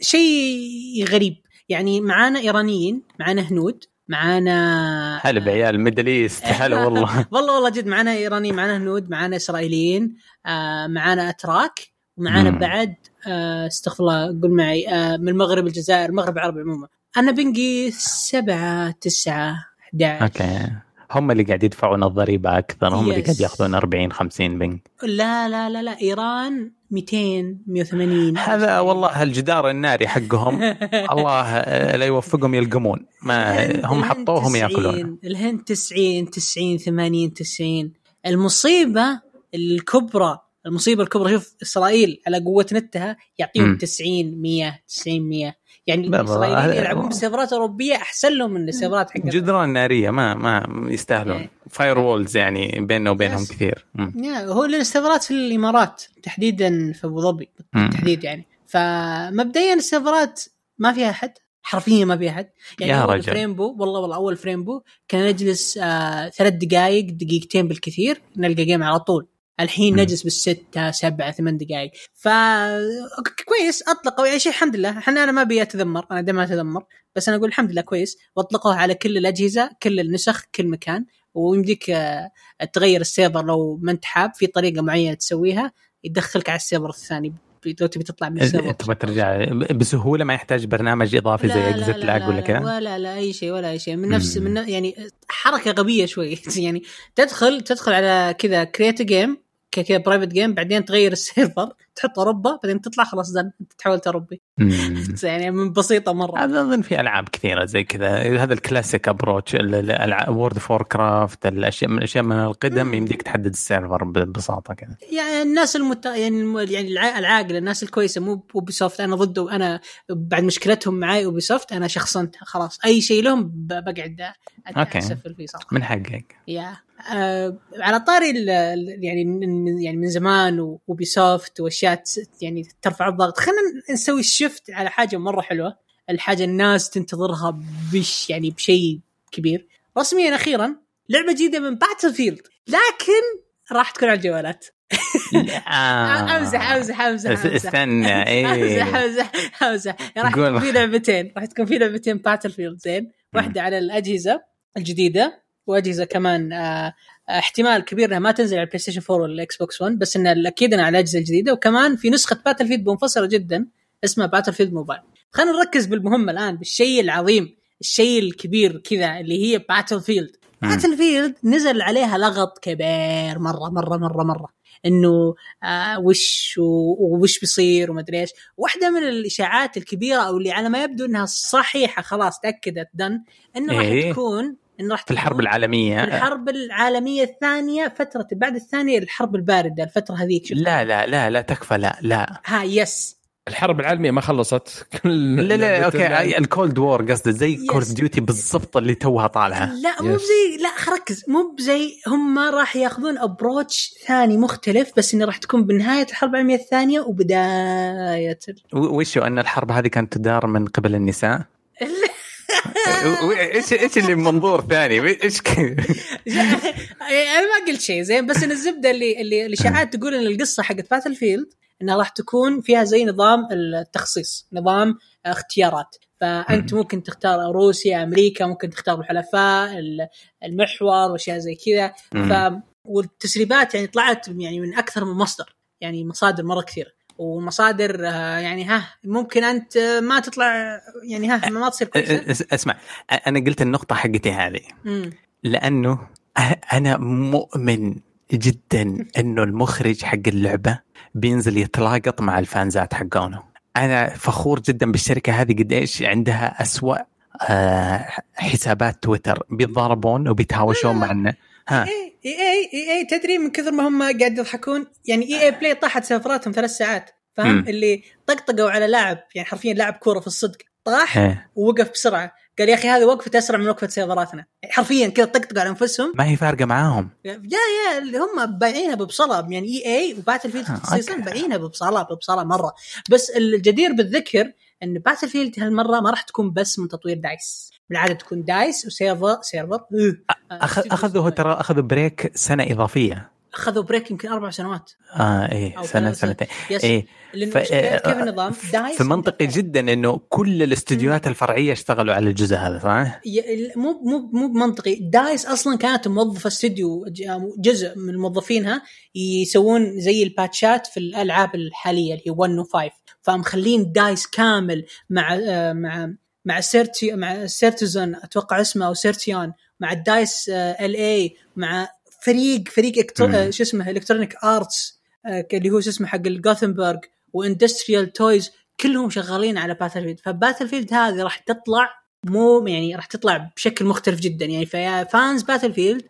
S2: شيء غريب. يعني معانا إيرانيين معانا هنود معانا
S1: هلا بعيال Middle East. [laughs] هلا والله. [laughs]
S2: والله والله جد معانا إيرانيين معانا هنود معانا إسرائيليين آه معانا أتراك ومعانا. بعد آه استغفر الله قول معي آه من المغرب الجزائر المغرب العربي عموما. أنا ping ي سبعة تسعة 11
S1: okay. هم اللي قاعد يدفعون الضريبة أكثر هم اللي. قاعد ياخذون 40 50 ping.
S2: لا لا لا لا إيران 200 180
S1: هذا والله الجدار الناري حقهم. [laughs] الله لا يوفقهم يلقمون. ما هم حطوهم
S2: 90
S1: يأكلون.
S2: الهند 90 90 80 90 المصيبة الكبرى المصيبة الكبرى شوف إسرائيل على قوة نتها يعطيهم
S1: مم.
S2: 90 100 90 100 يعني.
S1: الإسرائيليين
S2: يلعبون بسيرفرات أوروبية أحسن لهم من السيرفرات حقتهم
S1: جدران نارية ما ما يستاهلون. firewalls يعني بيننا وبينهم
S2: Yes.
S1: كثير.
S2: يا هو السيرفرات في الإمارات تحديدا في أبو ظبي. بالتحديد يعني فمبدئيا السيرفرات ما فيها أحد حرفيا ما فيها أحد يعني
S1: يا
S2: أول
S1: رجل.
S2: ف Rainbow والله والله أول ف Rainbow كان نجلس آه ثلاث دقائق دقيقتين بالكثير نلقى game على طول الحين
S1: مم.
S2: نجلس بالستة سبعة ثمان دقائق ف أوكي، كويس أطلقوا. يعني شيء الحمد لله. إحنا أنا ما أبي أتذمر أنا دائما أتذمر. بس أنا أقول الحمد لله كويس. وأطلقوها على كل الأجهزة كل النسخ كل مكان. ويمديك آه، تغير السيرفر لو ما أنت حاب. في طريقة معينة تسويها يدخلك على السيرفر الثاني. لو تبي تطلع من السيرفر.
S1: تبغى ترجع بسهولة ما يحتاج برنامج إضافي زي ExitLag ولا كذا؟
S2: ولا لا أي شيء ولا أي شيء. من نفس من يعني حركة غبية شوي. [laughs] يعني تدخل تدخل على كذا create game كذا private game بعدين تغير السيرفر تحط اوروبا بعدين تطلع خلاص done تحولت اوروبي يعني من بسيطة مرة.
S1: هذا أظن في ألعاب كثيرة زي كذا. هذا ال classic approach World of Warcraft الأشياء من الأشياء من القدم يمديك تحدد السيرفر ببساطة كذا.
S2: يعني الناس المت... يعني يعني العاقلة الناس الكويسة مو Ubisoft أنا ضده أنا بعد مشكلتهم معي Ubisoft أنا شخصنت خلاص أي شيء لهم بقعد
S1: أسفل فيه صراحة. من حقك.
S2: يا آه على طاري يعني من يعني من زمان Ubisoft وأشياء يعني ترفع الضغط. خلينا نسوي ال shift على حاجة مرة حلوة. الحاجة الناس تنتظرها بش يعني بشيء كبير. رسميا أخيرا لعبة جديدة من Battlefield لكن راح تكون على الجوالات.
S1: آه.
S2: أمزح أمزح أمزح
S1: استنى إيه.
S2: أمزح أمزح أمزح. راح تكون في لعبتين راح تكون في لعبتين Battlefield زين واحدة على الأجهزة الجديدة. واجهزة كمان آه احتمال كبير إنها ما تنزل على ال PlayStation 4 ولا ال Xbox 1 بس انها أكيد إنها على الاجهزه الجديده وكمان في نسخة Battlefield منفصلة جدا اسمها Battlefield Mobile خلينا نركز بالمهم الآن بالشيء العظيم الشيء الكبير كذا اللي هي Battlefield Battlefield نزل عليها لغط كبير مرة مرة مرة مرة. إنه آه وش وش بيصير وما إيش. واحدة من الإشاعات الكبيرة أو اللي على ما يبدو إنها صحيحة خلاص تأكدت done إنه راح
S1: إيه؟
S2: تكون إنه راح
S1: في الحرب العالمية.
S2: في الحرب العالمية الثانية فترة بعد الثانية الحرب الباردة الفترة هذيك
S1: لا لا لا لا تكفى لا لا.
S2: ها yes.
S3: الحرب العالمية ما خلصت. [laughs]
S1: لا لا أوكي ال Cold War قصدي زي Call of Duty بالضبط اللي توها طالعة.
S2: لا مو زي لا ركز مو بزي هم راح ياخذون approach ثاني مختلف بس إنه راح تكون بنهاية الحرب العالمية الثانية وبداية
S1: وشو أن الحرب هذه كانت تدار من قبل النساء؟ [laughs] إيش إيش اللي منظور ثاني؟ إيش [laughs]
S2: أنا ما قلت شيء زين بس إن الزبدة اللي اللي الاشاعات تقول إن القصة حقت باتل فيلد إنها راح تكون فيها زي نظام التخصيص نظام اختيارات. فأنت ممكن تختار روسيا أمريكا ممكن تختار الحلفاء المحور وأشياء زي كذا. ف والتسريبات يعني طلعت يعني من أكثر من مصدر يعني مصادر مرة كثيرة. ومصادر يعني ها ممكن أنت ما تطلع يعني ها ما تصير كويسه
S1: اسمع أنا قلت النقطة حقتي هذه. لأنه أنا مؤمن جدا إنه المخرج حق اللعبة بينزل يتلاقط مع الفانزات حقونه. أنا فخور جدا بالشركة هذه قديش عندها أسوأ حسابات تويتر. بيتضاربون وبيتهاوشون معنا
S2: ها. إي إي EA تدري من كثر ما هم قاعد يضحكون؟ يعني EA Play طاحت سيرفراتهم ثلاث ساعات فاهم؟ اللي طقطقوا على لاعب يعني حرفيا لاعب كورة في الصدق طاح ووقف بسرعة. قال يا أخي هذه وقفت أسرع من وقفة سيرفراتنا. حرفيا كذا طقطقوا على أنفسهم.
S1: ما هي فارقة معاهم.
S2: يا يا اللي هم بايعينها ببصله يعني EA و Battlefield خصيصا بايعينها ببصله ببصله مرة. بس الجدير بالذكر إن Battlefield هالمرة ما راح تكون بس من تطوير DICE. بالعادة تكون DICE وسيرفر سيرفر.
S1: أخذوا ترى أخذوا break سنة إضافية.
S2: أخذوا break يمكن أربع سنوات.
S1: آه إيه سنه سنتين. إيه
S2: ف... كيف النظام؟
S1: DICE فمنطقي جدا إنه كل الاستديوهات الفرعية اشتغلوا على الجزء هذا صح؟
S2: مو مو مو منطقي. DICE أصلا كانت موظفة استوديو جزء من موظفينها يسوون زي الباتشات في الألعاب الحالية اللي هي 1 و5 فمخلين DICE كامل مع مع مع سيرتي مع Criterion أتوقع اسمه أو Criterion مع ال DICE LA مع فريق فريق إكتر... شو اسمه Electronic Arts اللي هو شو اسمه حق ال Gothenburg و Industrial Toys كلهم شغالين على Battlefield ف Battlefield هذه راح تطلع مو يعني راح تطلع بشكل مختلف جدا. يعني فيا fans Battlefield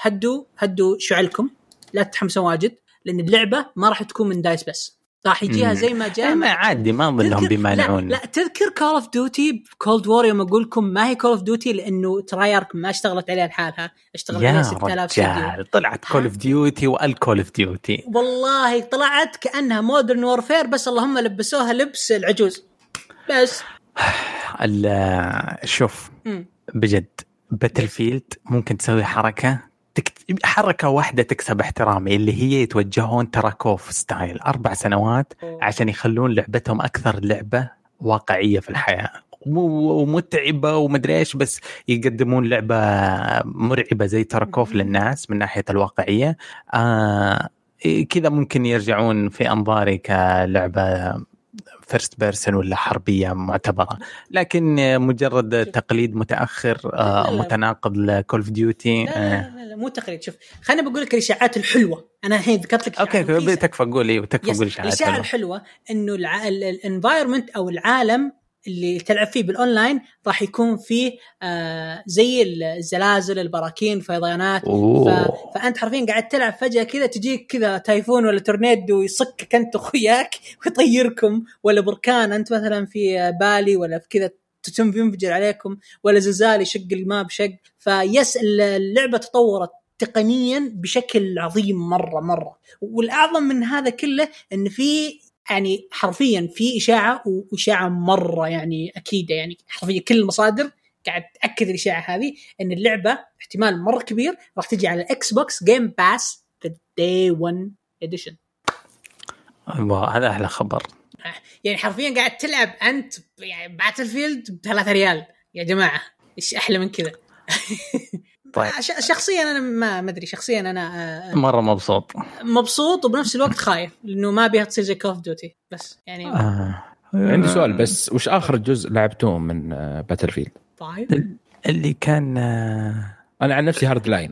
S2: هدوا هدوا شعلكم لا تتحمسوا واجد لأن اللعبة ما راح تكون من DICE بس. راح يجيها زي ما جاء.
S1: ما عادي ما اظن لهم بيمانعون
S2: لا, لا تذكر Call of Duty Cold War يوم أقول لكم ما هي Call of Duty لأنه Treyarch ما اشتغلت عليها لحالها اشتغلت عليها 6000
S1: استوديو طلعت Call of Duty وال Call of Duty
S2: والله طلعت كأنها Modern Warfare بس اللهم لبسوها لبس العجوز. بس. [sighs]
S1: شوف بجد Battlefield ممكن تسوي حركة تكت... حركة واحدة تكسب احترامي اللي هي يتوجهون Tarkov style أربع سنوات عشان يخلون لعبتهم أكثر لعبة واقعية في الحياة. ومتعبة ومدري إيش بس يقدمون لعبة مرعبة زي Tarkov للناس من ناحية الواقعية. آه إيه، كذا ممكن يرجعون في أنظاري كلعبة first person ولا حربية معتبرة. لكن مجرد تقليد متأخر آه،. متناقض ل Call of Duty
S2: لا, لا, لا, لا. مو تقليد شوف خليني بقول لك الإشاعات الحلوة. أنا الحين ذكرت لك أوكي
S1: تكفى قول أيوه تكفى قول إشاعات
S2: الإشاعة.
S1: الحلوة
S2: إنه ال environment أو العالم اللي تلعب فيه بالاونلاين راح يكون فيه آه زي الزلازل البراكين فيضانات ف... فأنت حرفيا قاعد تلعب فجأة كذا تجيك كذا typhoon ولا تورنيدو يصكك أنت واخوياك ويطيركم ولا بركان أنت مثلا في valley ولا في كذا ينفجر عليكم ولا زلزال يشق الماء بشق. فيس اللعبة تطورت تقنيا بشكل عظيم مرة مرة. والأعظم من هذا كله إن في يعني حرفيا في إشاعة وإشاعة مرة يعني أكيدة. يعني حرفيا كل المصادر قاعد تأكد الإشاعة هذه إن اللعبة احتمال مرة كبير راح تجي على ال Xbox Game Pass في day 1
S1: edition هذا أحلى خبر.
S2: يعني حرفيا قاعد تلعب أنت يعني Battlefield ب 3 ريال. يا جماعة إيش أحلى من كذا؟ [laughs]
S1: طيب. [laughs]
S2: شخصيا أنا ما ما أدري شخصيا أنا آه،
S1: مرة مبسوط.
S2: مبسوط وبنفس الوقت خايف لأنه ما ابيها تصير زي Call of Duty بس يعني
S1: آه.
S3: عندي سؤال بس وش آخر جزء لعبتوه من Battlefield؟
S2: طيب.
S1: اللي كان آه،
S3: أنا عن نفسي Hardline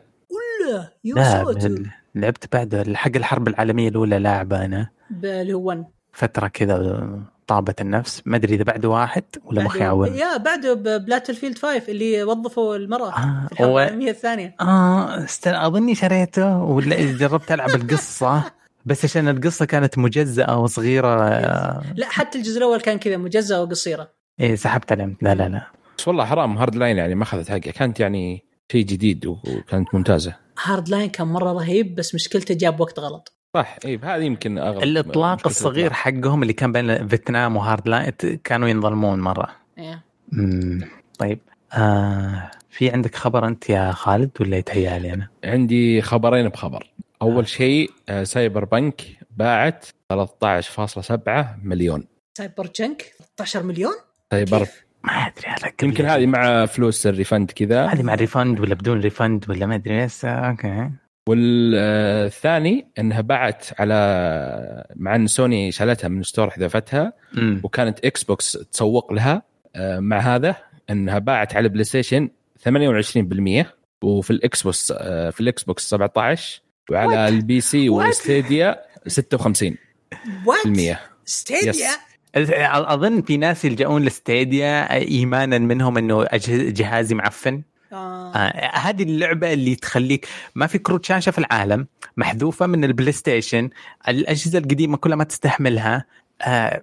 S2: ولا ساتر
S1: لعبت بعد حق الحرب العالمية الأولى لاعبه أنا.
S2: اللي هو 1
S1: فترة كذا طابت النفس. ما أدري إذا بعده واحد ولا مخي عون
S2: يا بعده Battlefield 5 اللي وظفوا المرأة
S1: آه،
S2: في العالميه الثانية.
S1: آه استنى أظني شريته ولا جربت ألعب [laughs] القصة. بس عشان القصة كانت مجزأة وصغيرة آه،
S2: لا حتى الجزء الأول كان كذا مجزأة وقصيرة.
S1: إيه سحبت عليهم لا لا لا.
S3: بس والله حرام Hardline يعني ما أخذت حقها كانت يعني شيء جديد وكانت
S2: ممتازة. Hardline كان مرة رهيب بس مشكلته جاب وقت غلط.
S3: صح إي هذه يمكن
S1: أغلب
S3: الإطلاق
S1: الصغير
S3: الإطلاق.
S1: حقهم اللي كان بين فيتنام وهارد لاين كانوا ينظلمون مرة
S2: إيه.
S1: مم. طيب آه في عندك خبر أنت يا خالد ولا يتهيألي أنا؟
S3: عندي خبرين بخبر أول شيء آه، سايبر بنك باعت 13.7 مليون
S2: سايبر جنك 13 مليون
S3: سايبر؟
S1: ما أدري هذا
S3: يمكن. هذه مع فلوس الريفند كذا
S1: هذه مع ريفند ولا بدون ريفند ولا ما أدري بس آه، أوكي
S3: والثاني انها باعت على مع إن سوني شالتها من store حذفتها. وكانت Xbox تسوق لها آه، مع هذا انها باعت على PlayStation 28% وفي ال Xbox آه، في ال Xbox 17 وعلى
S2: What?
S3: ال PC?
S2: وال
S3: Stadia 56%
S2: What Stadia
S1: أظن في ناس يلجؤون ل Stadia إيمانا منهم إنه جهازي معفن
S2: آه.
S1: آه هذه اللعبة اللي تخليك ما في كروت شاشه في العالم محذوفة من البلاي ستيشن الأجهزة القديمة كلها ما تستحملها. آه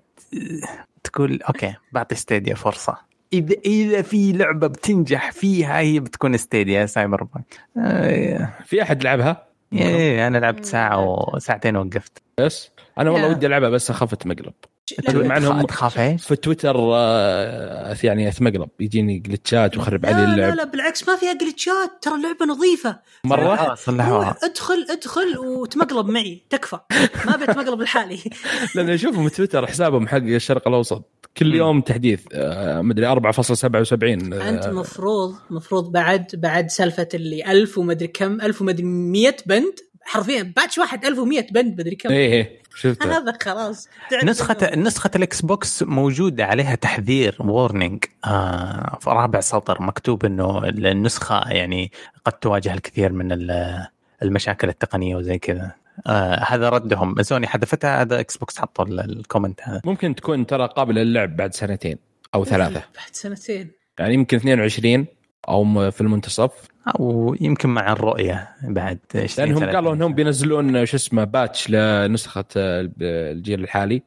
S1: تقول أوكي بعطي ستيديا فرصة. إذا إذا في لعبة بتنجح فيها هي بتكون ستيديا سايبر بانك آه
S3: في أحد لعبها؟
S1: إيه أنا لعبت ساعة وساعتين وقفت
S3: بس؟ أنا والله. ودي ألعبها بس اخافت مقلب.
S2: لا،
S3: مع انهم
S1: تخاف إيش؟
S3: في تويتر آه، يعني اتمقلب يجيني جلتشات وخرب علي
S2: لا لا
S3: اللعب.
S2: لا بالعكس ما فيها glitchات ترى اللعبة نظيفة.
S3: مرة؟
S1: آه، صلحوها.
S2: ادخل ادخل وتمقلب معي. تكفى. ما بتمقلب لحالي. [laughs]
S3: لأن أشوفهم تويتر حسابهم حق الشرق الأوسط. كل. يوم تحديث آه، مدري 4.77 أنت
S2: مفروض مفروض بعد بعد سالفة اللي 1000 ومدري كم 1000 ومدري 100 بند حرفيا patch واحد 1100 بند مدري كم.
S3: إيه إيه. شفت
S2: هذا خلاص.
S1: نسخة نسخة ال Xbox موجودة عليها تحذير warning آه في رابع سطر. مكتوب إنه النسخة يعني قد تواجه الكثير من ال- المشاكل التقنية وزي كذا. آه هذا ردهم. سوني حذفتها؟ هذا Xbox حطوا ال- ال comment هذا.
S3: ممكن تكون ترى قابلة للعب بعد سنتين أو ثلاثة. [laughs]
S2: بعد سنتين.
S3: يعني يمكن 22 أو في المنتصف.
S1: أو يمكن مع الرؤية بعد 20
S3: لأنهم
S1: 30
S3: قالوا إنهم بينزلون شو اسمه patch لنسخة الجيل الحالي.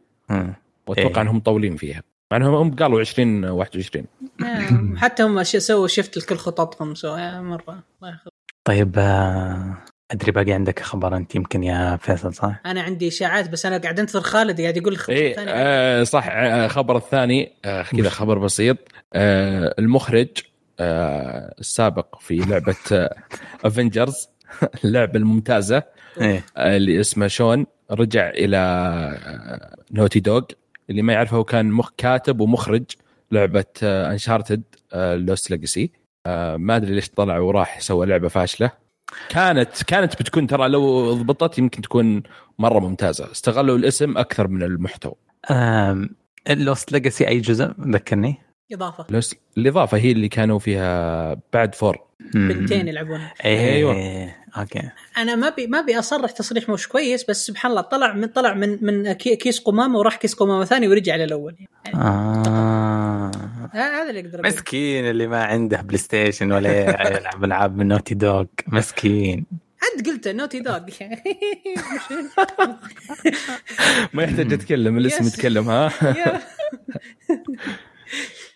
S3: وأتوقع
S1: إيه.
S3: إنهم مطولين فيها. مع إنهم هم قالوا 20 21
S2: آه، حتى هم سووا شفت لكل خططهم سو آه، مرة. الله ياخذ
S1: طيب آه أدري باقي عندك خبر أنت يمكن يا فيصل صح؟
S2: أنا عندي إشاعات بس أنا قاعد أنتظر خالد قاعد يقول الخبر
S3: إيه
S2: الثاني.
S3: آه صح آه خبر الثاني. آه كذا خبر بسيط. آه المخرج السابق في لعبة Avengers [laughs] اللعبة الممتازة
S1: إيه.
S3: آه اللي اسمه شون رجع إلى آه Naughty Dog اللي ما يعرفه هو كان مخ كاتب ومخرج لعبة Uncharted Lost Legacy ما أدري ليش طلع وراح سوى لعبة فاشلة. كانت كانت بتكون ترى لو ضبطت يمكن تكون مرة ممتازة. استغلوا الاسم أكثر من المحتوى.
S1: Lost Legacy أي جزء؟ ذكرني.
S2: إضافة.
S3: Los- الإضافة هي اللي كانوا فيها بعد four.
S2: بنتين يلعبونها
S3: أيوة.
S1: أيوه. okay.
S2: أنا ما بي ما ابي أصرح تصريح مش كويس بس سبحان الله طلع من طلع من من كي- كيس قمامة وراح كيس قمامة ثاني ورجع للأول. يعني
S1: آه.
S2: هذا اللي أقدر.
S1: مسكين اللي ما عنده PlayStation ولا يلعب العاب من Naughty Dog مسكين.
S2: أنت قلت Naughty Dog [laughs]
S3: ما يحتاج أتكلم الاسم. يتكلم ها؟ [laughs]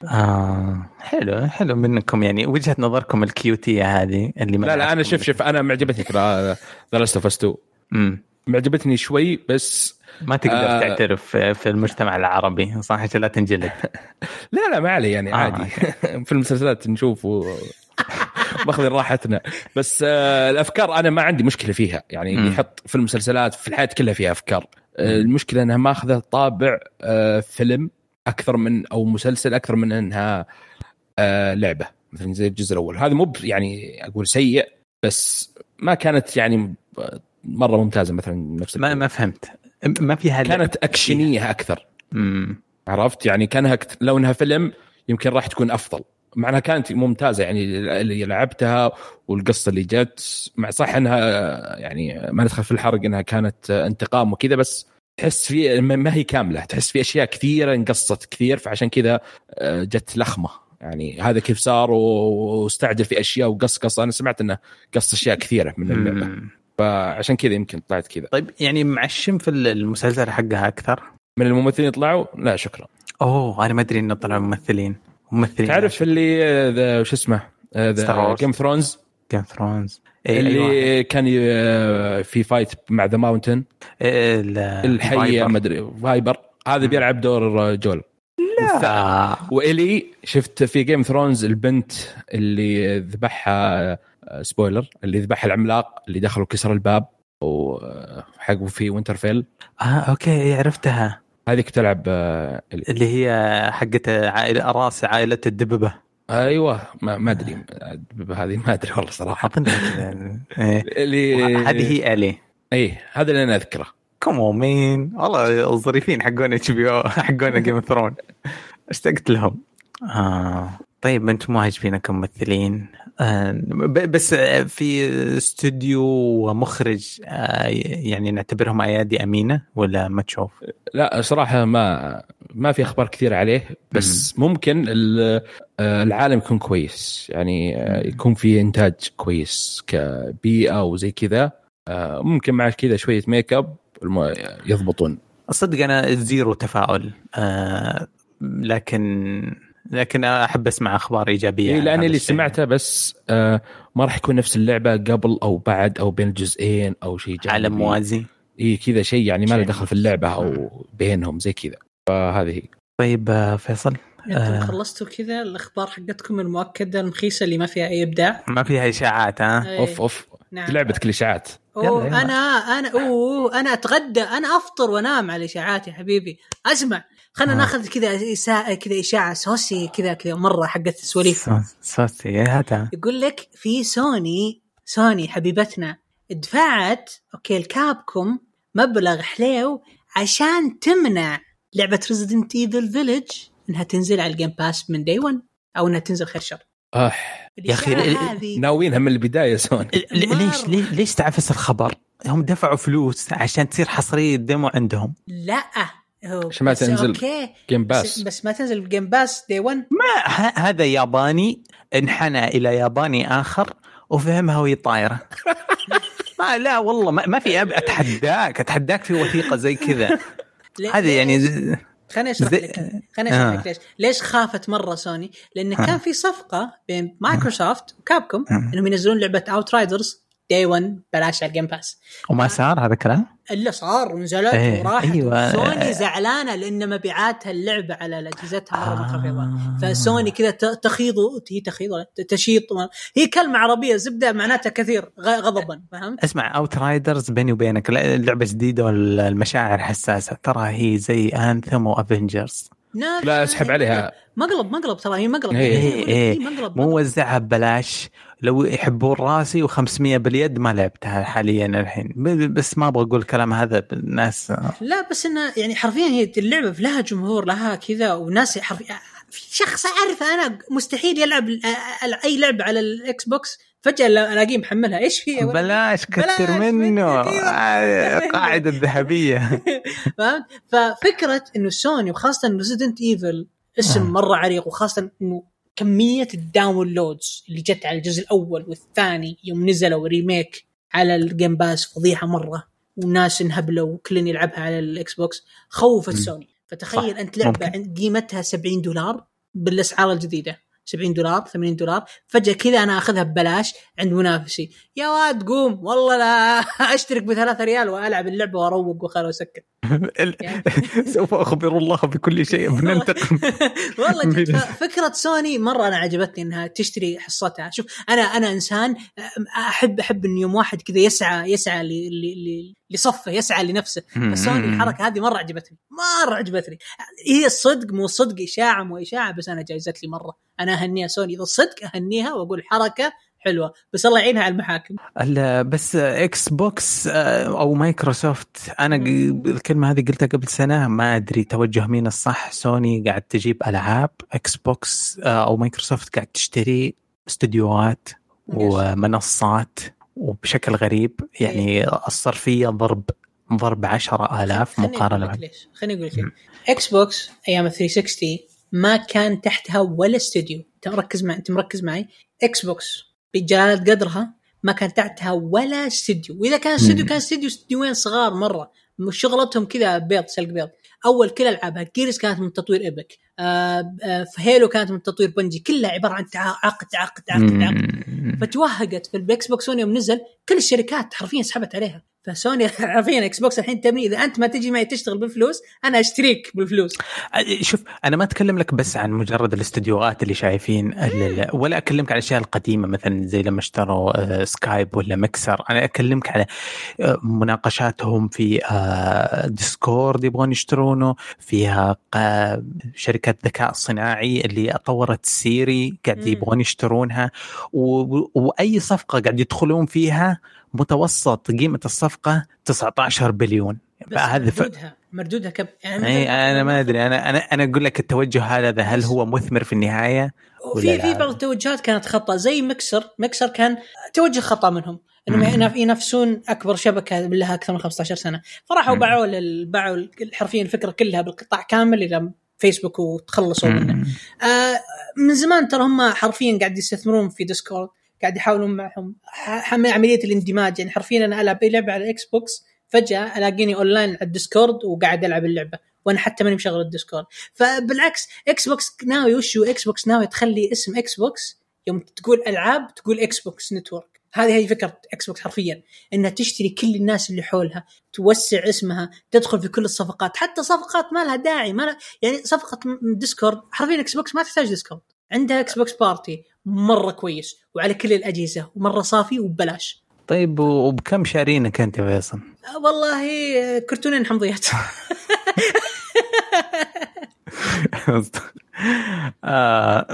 S1: آه. حلو حلو منكم يعني وجهة نظركم ال cuteية هذه اللي ما
S3: لا لا
S1: أنا.
S3: شوف شوف أنا معجبتني ترى The Last of Us 2
S1: مم.
S3: معجبتني شوي بس
S1: ما تقدر
S3: آه.
S1: تعترف في المجتمع العربي صح عشان لا تنجلد [laughs]
S3: لا لا ما علي يعني
S1: آه،
S3: عادي [laughs] في المسلسلات نشوف و... [laughs] ماخذين راحتنا بس آه الأفكار أنا ما عندي مشكلة فيها يعني
S1: مم.
S3: يحط في المسلسلات في الحياة كلها فيها أفكار آه المشكلة إنها ماخذه طابع آه فيلم أكثر من أو مسلسل أكثر من أنها آه لعبة مثلا زي الجزء الأول. هذا مو يعني أقول سيء بس ما كانت يعني مرة ممتازة مثلا نفس
S1: ما ما فهمت. ما فيها
S3: كانت أكشنية أكثر.
S1: مم.
S3: عرفت؟ يعني كانها. لو إنها فيلم يمكن راح تكون أفضل. مع انها كانت ممتازة يعني اللي لعبتها والقصة اللي جت مع صح إنها يعني ما ندخل في الحرق إنها كانت انتقام وكذا بس تحس في ما هي كاملة تحس في أشياء كثيرة انقصت كثير فعشان كذا آه، جت لخمة. يعني هذا كيف صار واستعجل في أشياء وقص قص أنا سمعت إنه قص أشياء كثيرة من
S1: اللعبة.
S3: فعشان كذا يمكن طلعت كذا.
S1: طيب يعني معشم في المسلسل حقها أكثر؟
S3: من الممثلين طلعوا؟ لا شكرا.
S1: أوه أنا ما أدري إنه طلعوا ممثلين. ممثلين
S3: تعرف اللي آه، شو اسمه.
S1: Game of
S3: Thrones Game
S1: of Thrones
S3: اللي
S1: أيوة.
S3: كان في fight مع The Mountain. الحية ما أدري Viper. هذا. بيلعب دور جول.
S1: لا.
S3: وإلي شفت في Game of Thrones البنت اللي ذبحها آه، spoiler اللي ذبحها العملاق اللي دخل وكسر الباب وحقه في وينترفيل
S1: آه أوكي عرفتها.
S3: هذيك تلعب آه، إلي.
S1: اللي هي حقت عائلة رأس عائلة الدببة.
S3: أيوه ما, ما أدري. هذه ما أدري والله صراحة.
S1: أظن كذا. إيه.
S3: اللي
S1: هذه هي إلي.
S3: اي هذا اللي أنا أذكره.
S1: كم مين؟ والله الظريفين حقون HBO حقون Game of Throne اشتقت لهم. آه. طيب أنتم مو عاجبينكم ممثلين آه. بس آه، في استوديو ومخرج آه. يعني نعتبرهم أيادي أمينة ولا ما تشوف؟
S3: لا صراحة ما ما في أخبار كثير عليه بس ممكن ال- آه، العالم يكون كويس يعني يكون في إنتاج كويس كبيئة وزي كذا ممكن مع كذا شوية ميك أب يضبطون
S1: صدق أنا زيرو تفاؤل. لكن لكن أحب أسمع أخبار إيجابية
S3: إيه
S1: لأن
S3: اللي. سمعته بس آه، ما راح يكون نفس اللعبة قبل أو بعد أو بين الجزئين أو شيء.
S1: عالم موازي
S3: اي كذا شيء يعني ما له دخل في اللعبة أو بينهم زي كذا فهذه هي
S1: طيب آه، فيصل
S2: أنتم
S1: آه.
S2: خلصتوا كذا الأخبار حقتكم المؤكدة المخيسة اللي ما فيها أي إبداع
S1: ما فيها إشاعات ها
S2: إيه.
S3: أوف أوف
S2: نعم. أوه
S1: يلا، يلا.
S2: أنا أنا أوه أنا أتغدى أنا أفطر وأنام على اشاعات يا حبيبي أسمع خلينا
S1: آه.
S2: ناخذ كذا إشاعة كذا إشاعة سوسي كذا كذا مرة حقت سواليف.
S1: صوت- صوتي يا هاتها
S2: يقول لك في سوني سوني حبيبتنا دفعت أوكي ل Capcom مبلغ حليو عشان تمنع لعبة Resident Evil Village إنها تنزل على ال Game Pass من day 1 أو إنها تنزل خير شر.
S3: آه.
S1: يا
S2: هذه
S3: ناويينها من البداية سوني.
S1: ل- ليش ليش ليش تعفس الخبر؟ هم دفعوا فلوس عشان تصير حصرية demo عندهم.
S2: لا.
S3: عشان ما تنزل؟ Game
S2: Pas,
S3: Pass
S2: بس ما تنزل ب Game Pass day 1
S1: ما ه- هذا ياباني انحنى إلى ياباني آخر وفهمها وهي طايرة. [laughs] ما لا والله ما, ما في أب أتحداك أتحداك في وثيقة زي كذا. [laughs] هذه يعني ز-
S2: خليني أشرح
S1: زي-
S2: لك خليني أشرح
S1: آه.
S2: لك ليش. ليش خافت مرة سوني لأن
S1: آه.
S2: كان في صفقة بين Microsoft و Capcom
S1: آه.
S2: إنهم ينزلون لعبة Outriders day 1 بلاش على ال Game Pass
S1: وما صار هذا الكلام؟
S2: إلا صار ونزلت
S1: إيه،
S2: وراحت
S1: أيوة.
S2: سوني زعلانة لأن مبيعاتها اللعبة على اجهزتها مرة
S1: آه.
S2: منخفضه فسوني كذا تغيض هي تغيض تشيط هي كلمة عربية زبدة معناتها كثير غضبا فهمت؟
S1: اسمع Outriders بيني وبينك لعبه جديده والمشاعر حساسة ترى هي زي Anthem و Avengers
S2: نفس
S3: لا اسحب عليها.
S2: مقلب مقلب ترى هي مقلب.
S3: إيه،
S2: هي-
S1: إيه،
S2: هي
S1: إيه.
S2: مقلب
S1: مو
S2: مقلب.
S1: وزعها ببلاش. لو يحبون راسي و500 باليد ما لعبتها حاليا الحين. ب- بس ما أبغى أقول الكلام هذا الناس
S2: لا بس إنه يعني حرفيا هي اللعبة لها جمهور لها كذا وناس حرفيا في شخص أعرفه أنا مستحيل يلعب ال- ال- أي لعبة على ال Xbox فجأة ألاقيه محملها إيش في
S1: بلاش كثر منه
S2: منك، أيوة.
S1: آه، [laughs] قاعدة الذهبيه [laughs]
S2: فهمت؟ ففكرة إنه سوني وخاصة Resident Evil اسم
S1: آه.
S2: مرة عريق وخاصة إنه كمية ال downloads اللي جت على الجزء الأول والثاني يوم نزلوا remake على ال Game Pass فضيحة مرة وناس انهبلوا وكلن يلعبها على ال Xbox خوفت. سوني فتخيل أنت لعبة
S1: ممكن.
S2: قيمتها 70 دولار بالأسعار الجديدة 70 دولار 80 دولار. فجأة كذا أنا أخذها ببلاش عند منافسي. يا واد قوم والله لا [laughs] أشترك بثلاثة ريال وألعب اللعبة وأروق وخلاص واسكر [laughs]
S1: سوف أخبر الله بكل شيء [laughs] بننتقم
S2: والله فكرة سوني مرة أنا عجبتني إنها تشتري حصتها. شوف أنا أنا إنسان احب أحب إن يوم واحد كذا يسعى يسعى لصفه يسعى لنفسه. فسوني الحركة هذه مرة عجبتني مرة عجبتني. هي الصدق مو صدق إشاعة مو إشاعة بس أنا جايزت لي مرة. أنا أهنيها سوني إذا الصدق أهنيها وأقول حركة حلوة بس الله يعينها على المحاكم.
S1: ال- بس Xbox آه، أو مايكروسوفت أنا الكلمة هذه قلتها قبل سنة ما أدري توجه مين الصح. سوني قاعد تجيب ألعاب Xbox آه، أو مايكروسوفت قاعد تشتري استديوهات ومنصات. وبشكل غريب يعني الصرفيه ضرب ضرب 10000
S2: خليني مقارنة
S1: مع-
S2: ليش خليني أقول لك Xbox أيام ال 360 ما كان تحتها ولا استوديو انت مركز معي أنت مركز معي. Xbox بجلاله قدرها ما كان تحتها ولا استوديو وإذا كان استوديو. كان استوديو استديوين صغار مرة. شغلتهم كذا بيض سلق بيض. أول كل العابها Gears كانت من تطوير Epic آه آه Halo كانت من تطوير Bungie كلها عبارة عن تع- عقد عقد عقد عقد.
S1: مم.
S2: فتوهقت في ال Xbox يوم نزل كل الشركات حرفيا سحبت عليها. فسوني حرفيا Xbox الحين تبني. إذا أنت ما تجي معي تشتغل بالفلوس أنا أشتريك بالفلوس.
S1: شوف أنا ما أتكلم لك بس عن مجرد الاستديوهات اللي شايفين ولا أكلمك عن الأشياء القديمة مثلا زي لما اشتروا Skype ولا مكسر أنا أكلمك على آه، مناقشاتهم في Discord يبغون يشترونه فيها شركة ذكاء صناعي اللي طورت Siri قاعد. يبغون يشترونها وأي صفقة قاعد يدخلون فيها متوسط قيمة الصفقة 19 بليون فهذا.
S2: مردودها مردودها كم يعني
S1: اي أنا ما أدري أنا أنا أنا أقول لك التوجه هذا هل هو مثمر في النهاية؟ ولا
S2: في بعض التوجهات كانت خطأ زي Mixer Mixer كان توجه خطأ منهم إنهم ينافسون أكبر شبكة لها أكثر من 15 سنة فراحوا. باعوا باعوا حرفيا الفكرة كلها بالقطاع كامل إلى فيسبوك وتخلصوا منه. آه من زمان ترى هم حرفيا قاعد يستثمرون في Discord قاعد يحاولون معهم. عملية الاندماج. يعني حرفيا أنا ألعب أي لعبة على ال Xbox فجأة ألاقيني اونلاين على ال Discord وقاعد ألعب اللعبة وأنا حتى ماني مشغل ال Discord. فبالعكس Xbox ناوي وشو Xbox ناوي تخلي اسم Xbox يوم تقول ألعاب تقول Xbox Network هذه هي فكرة Xbox حرفيا إنها تشتري كل الناس اللي حولها توسع اسمها تدخل في كل الصفقات. حتى صفقات ما لها داعي ما لها يعني صفقة Discord حرفيا Xbox ما تحتاج Discord عندها Xbox party مرة كويس وعلى كل الأجهزة ومرة صافي وببلاش.
S1: طيب وبكم شارينك أنت فيصل؟
S2: آه، والله آه، كرتونين حمضيات. [laughs]
S1: آه،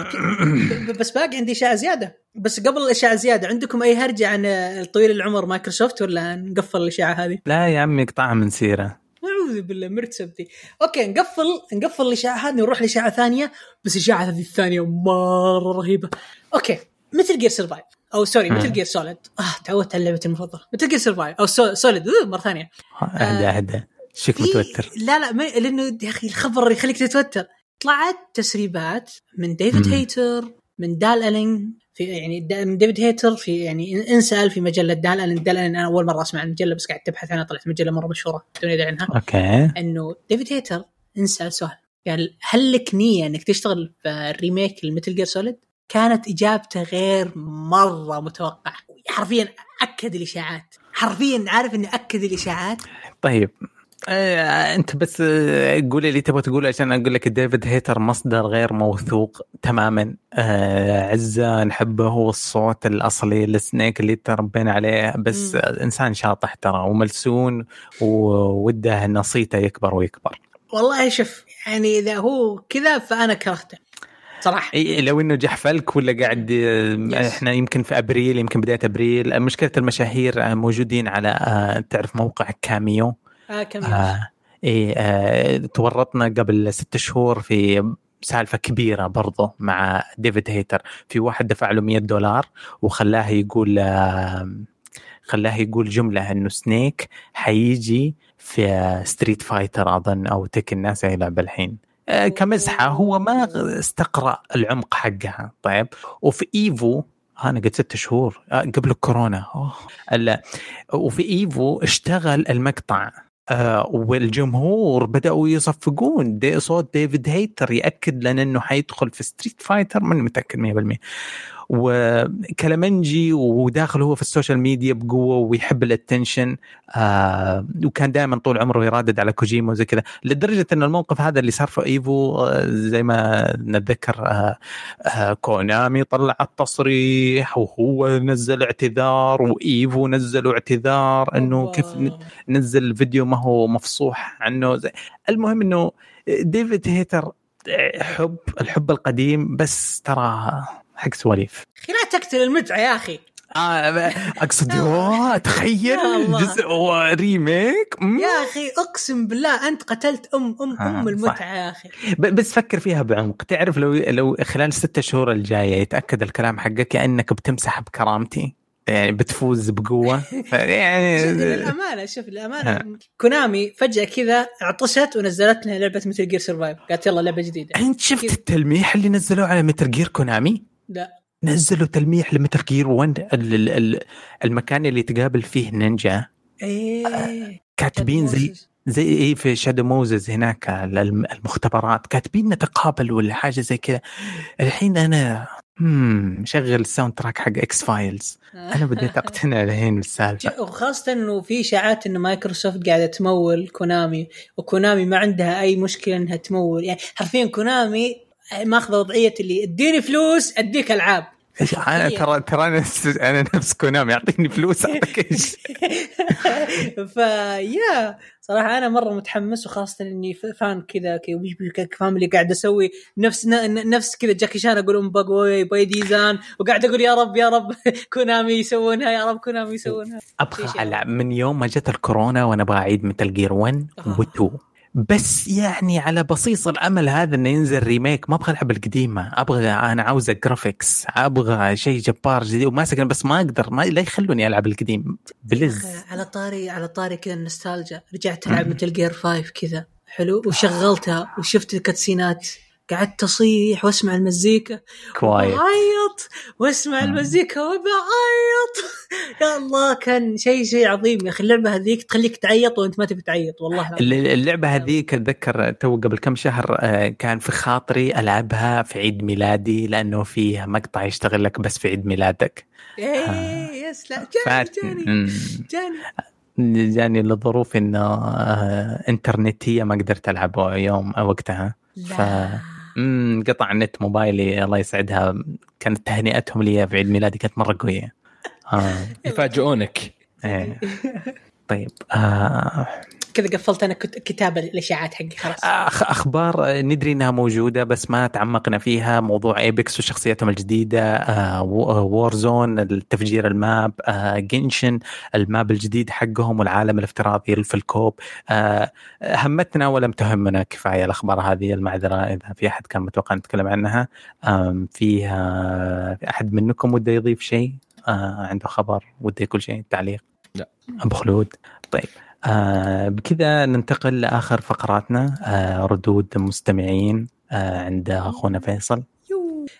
S2: بس باقي عندي اشاعه زيادة. بس قبل الاشاعه زياده عندكم أي هرجة عن طويل العمر مايكروسوفت ولا نقفل الاشاعه هذه؟
S1: لا يا عمي اقطعها من سيرة.
S2: أعوذ بالله مرت سبتي. okay نقفل نقفل الاشاعه هذه نروح لإشاعة ثانية. بس الاشاعه هذه الثانية مرة رهيبة. okay Metal Gear Survive أو
S1: sorry.
S2: Metal Gear Solid آه تعودت على لعبتي المفضلة. Metal Gear Survive أو So- Solid مرة ثانية.
S1: اهدى اهدى
S2: شكلك
S1: متوتر
S2: لا لا ما لأنه يا أخي الخبر يخليك تتوتر. طلعت تسريبات من ديفيد. هيتر من دال الين في يعني ديفيد هيتر في يعني انسأل في مجلة دال دال أنا أول مرة أسمع عن المجلة بس قاعد تبحث عنها طلعت مجلة مرة مشهورة. ادري عنها.
S1: okay.
S2: إنه ديفيد هيتر انسأل سؤال. قال هل لك نية إنك تشتغل في remake ال Metal Gear Solid؟ كانت إجابته غير مرة متوقعة. حرفيا أكد الإشاعات. حرفيا عارف انه أكد الإشاعات.
S1: طيب آه، أنت بس آه، قولي اللي تبغى تقوله عشان أقول لك ديفيد هيتر مصدر غير موثوق تماما. آه، عزة نحبه هو الصوت الأصلي ل Snake اللي تربينا عليه بس. آه، إنسان شاطح ترى وملسون ووده نصيته يكبر ويكبر.
S2: والله شوف يعني إذا هو كذا فأنا كرهته صراحة.
S1: إيه لو إنه جحفلك ولا قاعد
S2: Yes.
S1: إحنا يمكن في أبريل يمكن بداية أبريل. مشكلة المشاهير آه، موجودين على آه، تعرف موقع كاميو.
S2: آه كم
S1: آه إيه آه تورطنا قبل ست شهور في سالفة كبيرة برضه مع ديفيد هيتر. في واحد دفع له 100 دولار وخلاه يقول آه خلاه يقول جملة إنه Snake حيجي في Street Fighter أظن أو Tekken ناسي اللعبة الحين آه، كمزحة هو ما استقرأ العمق حقها. طيب وفي EVO أنا قد ست شهور آه، قبل الكورونا. أوه. وفي EVO اشتغل المقطع. آه والجمهور بدأوا يصفقون. دي صوت ديفيد هيتر يأكد لنا إنه حيدخل في Street Fighter ماني متأكد 100% وكلامنجي وداخل هو في ال social media بقوة ويحب ال attention آه وكان دائما طول عمره يردد على كوجيما وزي كذا لدرجة إن الموقف هذا اللي صار في EVO آه زي ما نتذكر آه آه كونامي طلع التصريح وهو نزل اعتذار و EVO نزلوا اعتذار إنه كيف نزل فيديو ما هو مفصوح عنه زي المهم إنه ديفيد هيتر حب الحب القديم بس ترى حق سواليف.
S2: أخي لا تقتل المتعه يا أخي.
S1: آه اقصد تخيل
S2: يا.
S1: جزء remake.
S2: يا أخي أقسم بالله أنت قتلت ام ام
S1: آه، أم.
S2: المتعه يا
S1: أخي. بس فكر فيها بعمق. تعرف لو لو خلال الستة شهور الجاية يتأكد الكلام حقك كأنك بتمسح بكرامتي؟ يعني بتفوز بقوة؟ [laughs]
S2: شوف،
S1: يعني
S2: للأمانة شوف للأمانة. كونامي فجأة كذا عطست ونزلت لنا لعبة Metal Gear Survive قالت يلا لعبة جديدة.
S1: أنت شفت التلميح اللي نزلوه على Metal Gear كونامي؟
S2: لا.
S1: نزلوا تلميح ل Metal Gear 1 ال- ال- ال- المكان اللي تقابل فيه نينجا
S2: إيه.
S1: كاتبين زي زي إيه في Shadow Moses هناك الم- المختبرات؟ كاتبين نتقابل ولا حاجة زي كذا. الحين أنا مشغل ال soundtrack حق X-Files [laughs] أنا بديت أقتنع الحين بالسالفة.
S2: وخاصة إنه في إشاعات إنه مايكروسوفت قاعدة تمول كونامي وكونامي ما عندها أي مشكلة إنها تمول. يعني حرفيا كونامي ماخذة وضعية اللي اديني فلوس أديك
S1: ألعاب. أنا ترى ترى أنا أنا نفس كونامي يعطيني فلوس اعطيك إيش [laughs]
S2: فيا صراحة أنا مرة متحمس وخاصة إني f- fan كذا اللي قاعد أسوي نفس ن- نفس كذا جاكي شان أقول أم باي باي ديزان وقاعد أقول يا رب يا رب [laughs] كونامي يسوونها يا رب كونامي يسوونها. أبغى.
S1: ألعب. من يوم ما جت الكورونا وأنا أبغى اعيد Metal Gear 1
S2: آه.
S1: و2 بس يعني على بصيص الأمل هذا إنه ينزل remake. ما أبغى ألعب القديمة. أبغى أنا عاوز graphics أبغى شيء جبار جديد وماسك بس ما أقدر. ما لا يخلوني ألعب القديم.
S2: please. على طاري على طاري كذا النوستالجيا. رجعت العب Metal Gear 5 كذا. حلو. وشغلتها. وشفت ال cutscene ات. قعدت أصيح وأسمع المزيكا
S1: Quiet
S2: وبعيط
S1: وأسمع.
S2: المزيكا وبعيط يا الله كان شيء شيء عظيم يا أخي. اللعبة هذيك تخليك تعيط وأنت ما تبي تعيط والله
S1: اللعبة هذيك أتذكر تو قبل كم شهر آه، كان في خاطري ألعبها في عيد ميلادي لأنه فيها مقطع يشتغل لك بس في عيد ميلادك.
S2: إيه يس لا جاني جاني. جاني.
S1: جاني لظروف إنه آه، إنترنتية ما قدرت العبه يوم وقتها. ف امم قطع النت موبايلي الله يسعدها كانت تهنئتهم لي في عيد ميلادي كانت مرة قوية آه.
S3: يفاجئونك
S1: إيه. [laughs] طيب آه.
S2: كذا قفلت أنا كت- كتاب الأشاعات حقي خلاص.
S1: أخبار آه، ندري إنها موجودة بس ما تعمقنا فيها. موضوع Apex وشخصيتهم الجديدة آه Warzone التفجير ال map آه Genshin ال map الجديد حقهم والعالم الافتراضي في الكوب آه همتنا ولم تهمنا كفاية الأخبار هذه المعذرة إذا في أحد كان متوقع نتكلم عنها. فيها في أحد منكم وده يضيف شيء؟ آه عنده خبر وده يقول شيء تعليق.
S3: لا.
S1: أبو خلود. طيب آه بكذا ننتقل لآخر فقراتنا آه ردود مستمعين آه عند أخونا فيصل.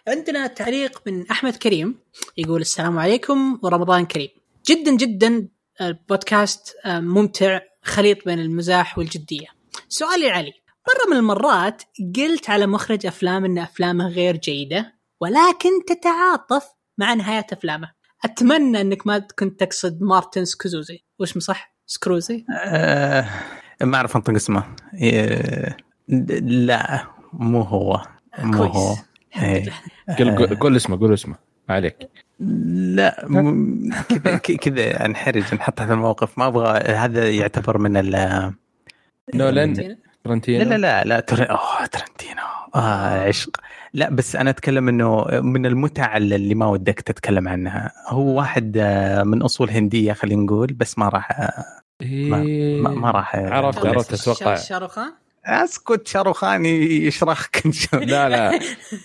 S2: عندنا تعليق من أحمد كريم يقول السلام عليكم ورمضان كريم. جدا جدا البودكاست آه، ممتع خليط بين المزاح والجدية. سؤالي علي مرة من المرات قلت على مخرج أفلام إن أفلامه غير جيدة ولكن تتعاطف مع نهايات أفلامه. أتمنى إنك ما كنت تقصد مارتن سكوزوزي. وش صح سكروزي؟
S1: آه ما أعرف أنطق اسمه. آه لا مو هو. مو
S2: كويس.
S1: هو. إيه.
S3: قول قول- قول اسمه قول اسمه. ما عليك.
S1: لا كذا ك- كذا انحرج نحط في الموقف. ما أبغى هذا يعتبر من ال
S3: نولان. ترنتينو؟
S1: لا لا لا لا تر... أوه ترنتينو. آه عشق. لا بس أنا أتكلم إنه من المتع اللي ما ودك تتكلم عنها هو واحد آه، من أصول هندية خلينا نقول بس ما راح آه،. ما, ما راح آه،
S3: عرفت عرفت. أتوقع
S2: شاروخان
S1: أسكت شاروخان يشرخك إن شاء الله.
S3: لا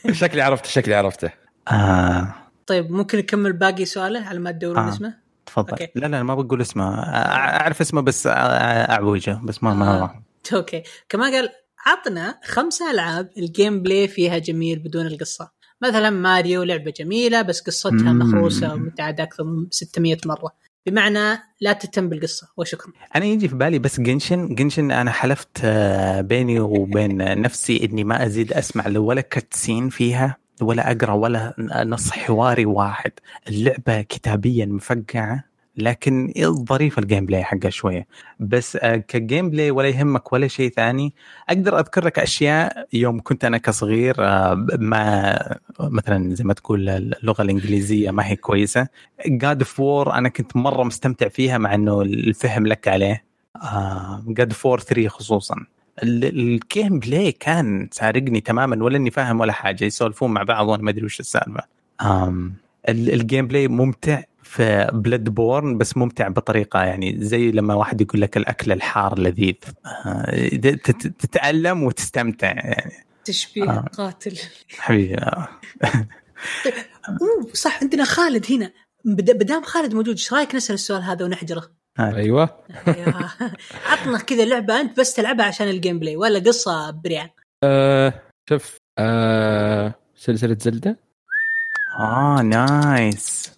S3: لا شكلي عرفته شكلي عرفته
S1: آه
S2: طيب ممكن نكمل باقي سؤاله على ما تدورون
S1: آه.
S2: اسمه
S1: تفضل
S2: okay.
S1: لا لا ما بقول اسمه أعرف اسمه بس أعوجه بس ما ما
S2: آه. okay كمان قال عطنا خمسة ألعاب ال gameplay فيها جميل بدون القصة. مثلا ماريو لعبة جميلة بس قصتها. مخروسة ومنعادة أكثر من 600 مرة. بمعنى لا تهتم بالقصة وشكرا.
S1: أنا يجي في بالي بس Genshin. Genshin أنا حلفت آه، بيني وبين نفسي إني ما أزيد أسمع ولا cutscene فيها ولا أقرأ ولا نص حواري واحد. اللعبة كتابيا مفقعة. لكن ظريف ال gameplay حقها شوية. بس آه، ك gameplay ولا يهمك ولا شيء ثاني أقدر أذكر لك أشياء يوم كنت أنا كصغير آه، ما مثلا زي ما تقول اللغة الإنجليزية ما هي كويسة. God of War أنا كنت مرة مستمتع فيها مع إنه الفهم لك عليه. God of War 3 خصوصا. ال- ال gameplay كان سارقني تماما ولا إني فاهم ولا حاجة يسولفون مع بعض وأنا ما أدري وش السالفة. ال gameplay ممتع في Bloodborne بس ممتع بطريقة يعني زي لما واحد يقول لك الأكل الحار لذيذ. آه، تت- تتألم وتستمتع يعني.
S2: تشبيه
S1: آه.
S2: قاتل.
S1: حبيبي آه. [laughs]
S2: أوه صح عندنا خالد هنا. بد- بدام خالد موجود إيش رأيك نسأل السؤال هذا ونحجره؟
S3: أيوه.
S2: يا- [laughs] عطنا كذا لعبة أنت بس تلعبها عشان الجيم بلاي ولا قصة بريان
S3: آه شوف آه سلسلة زلدة.
S1: آه نايس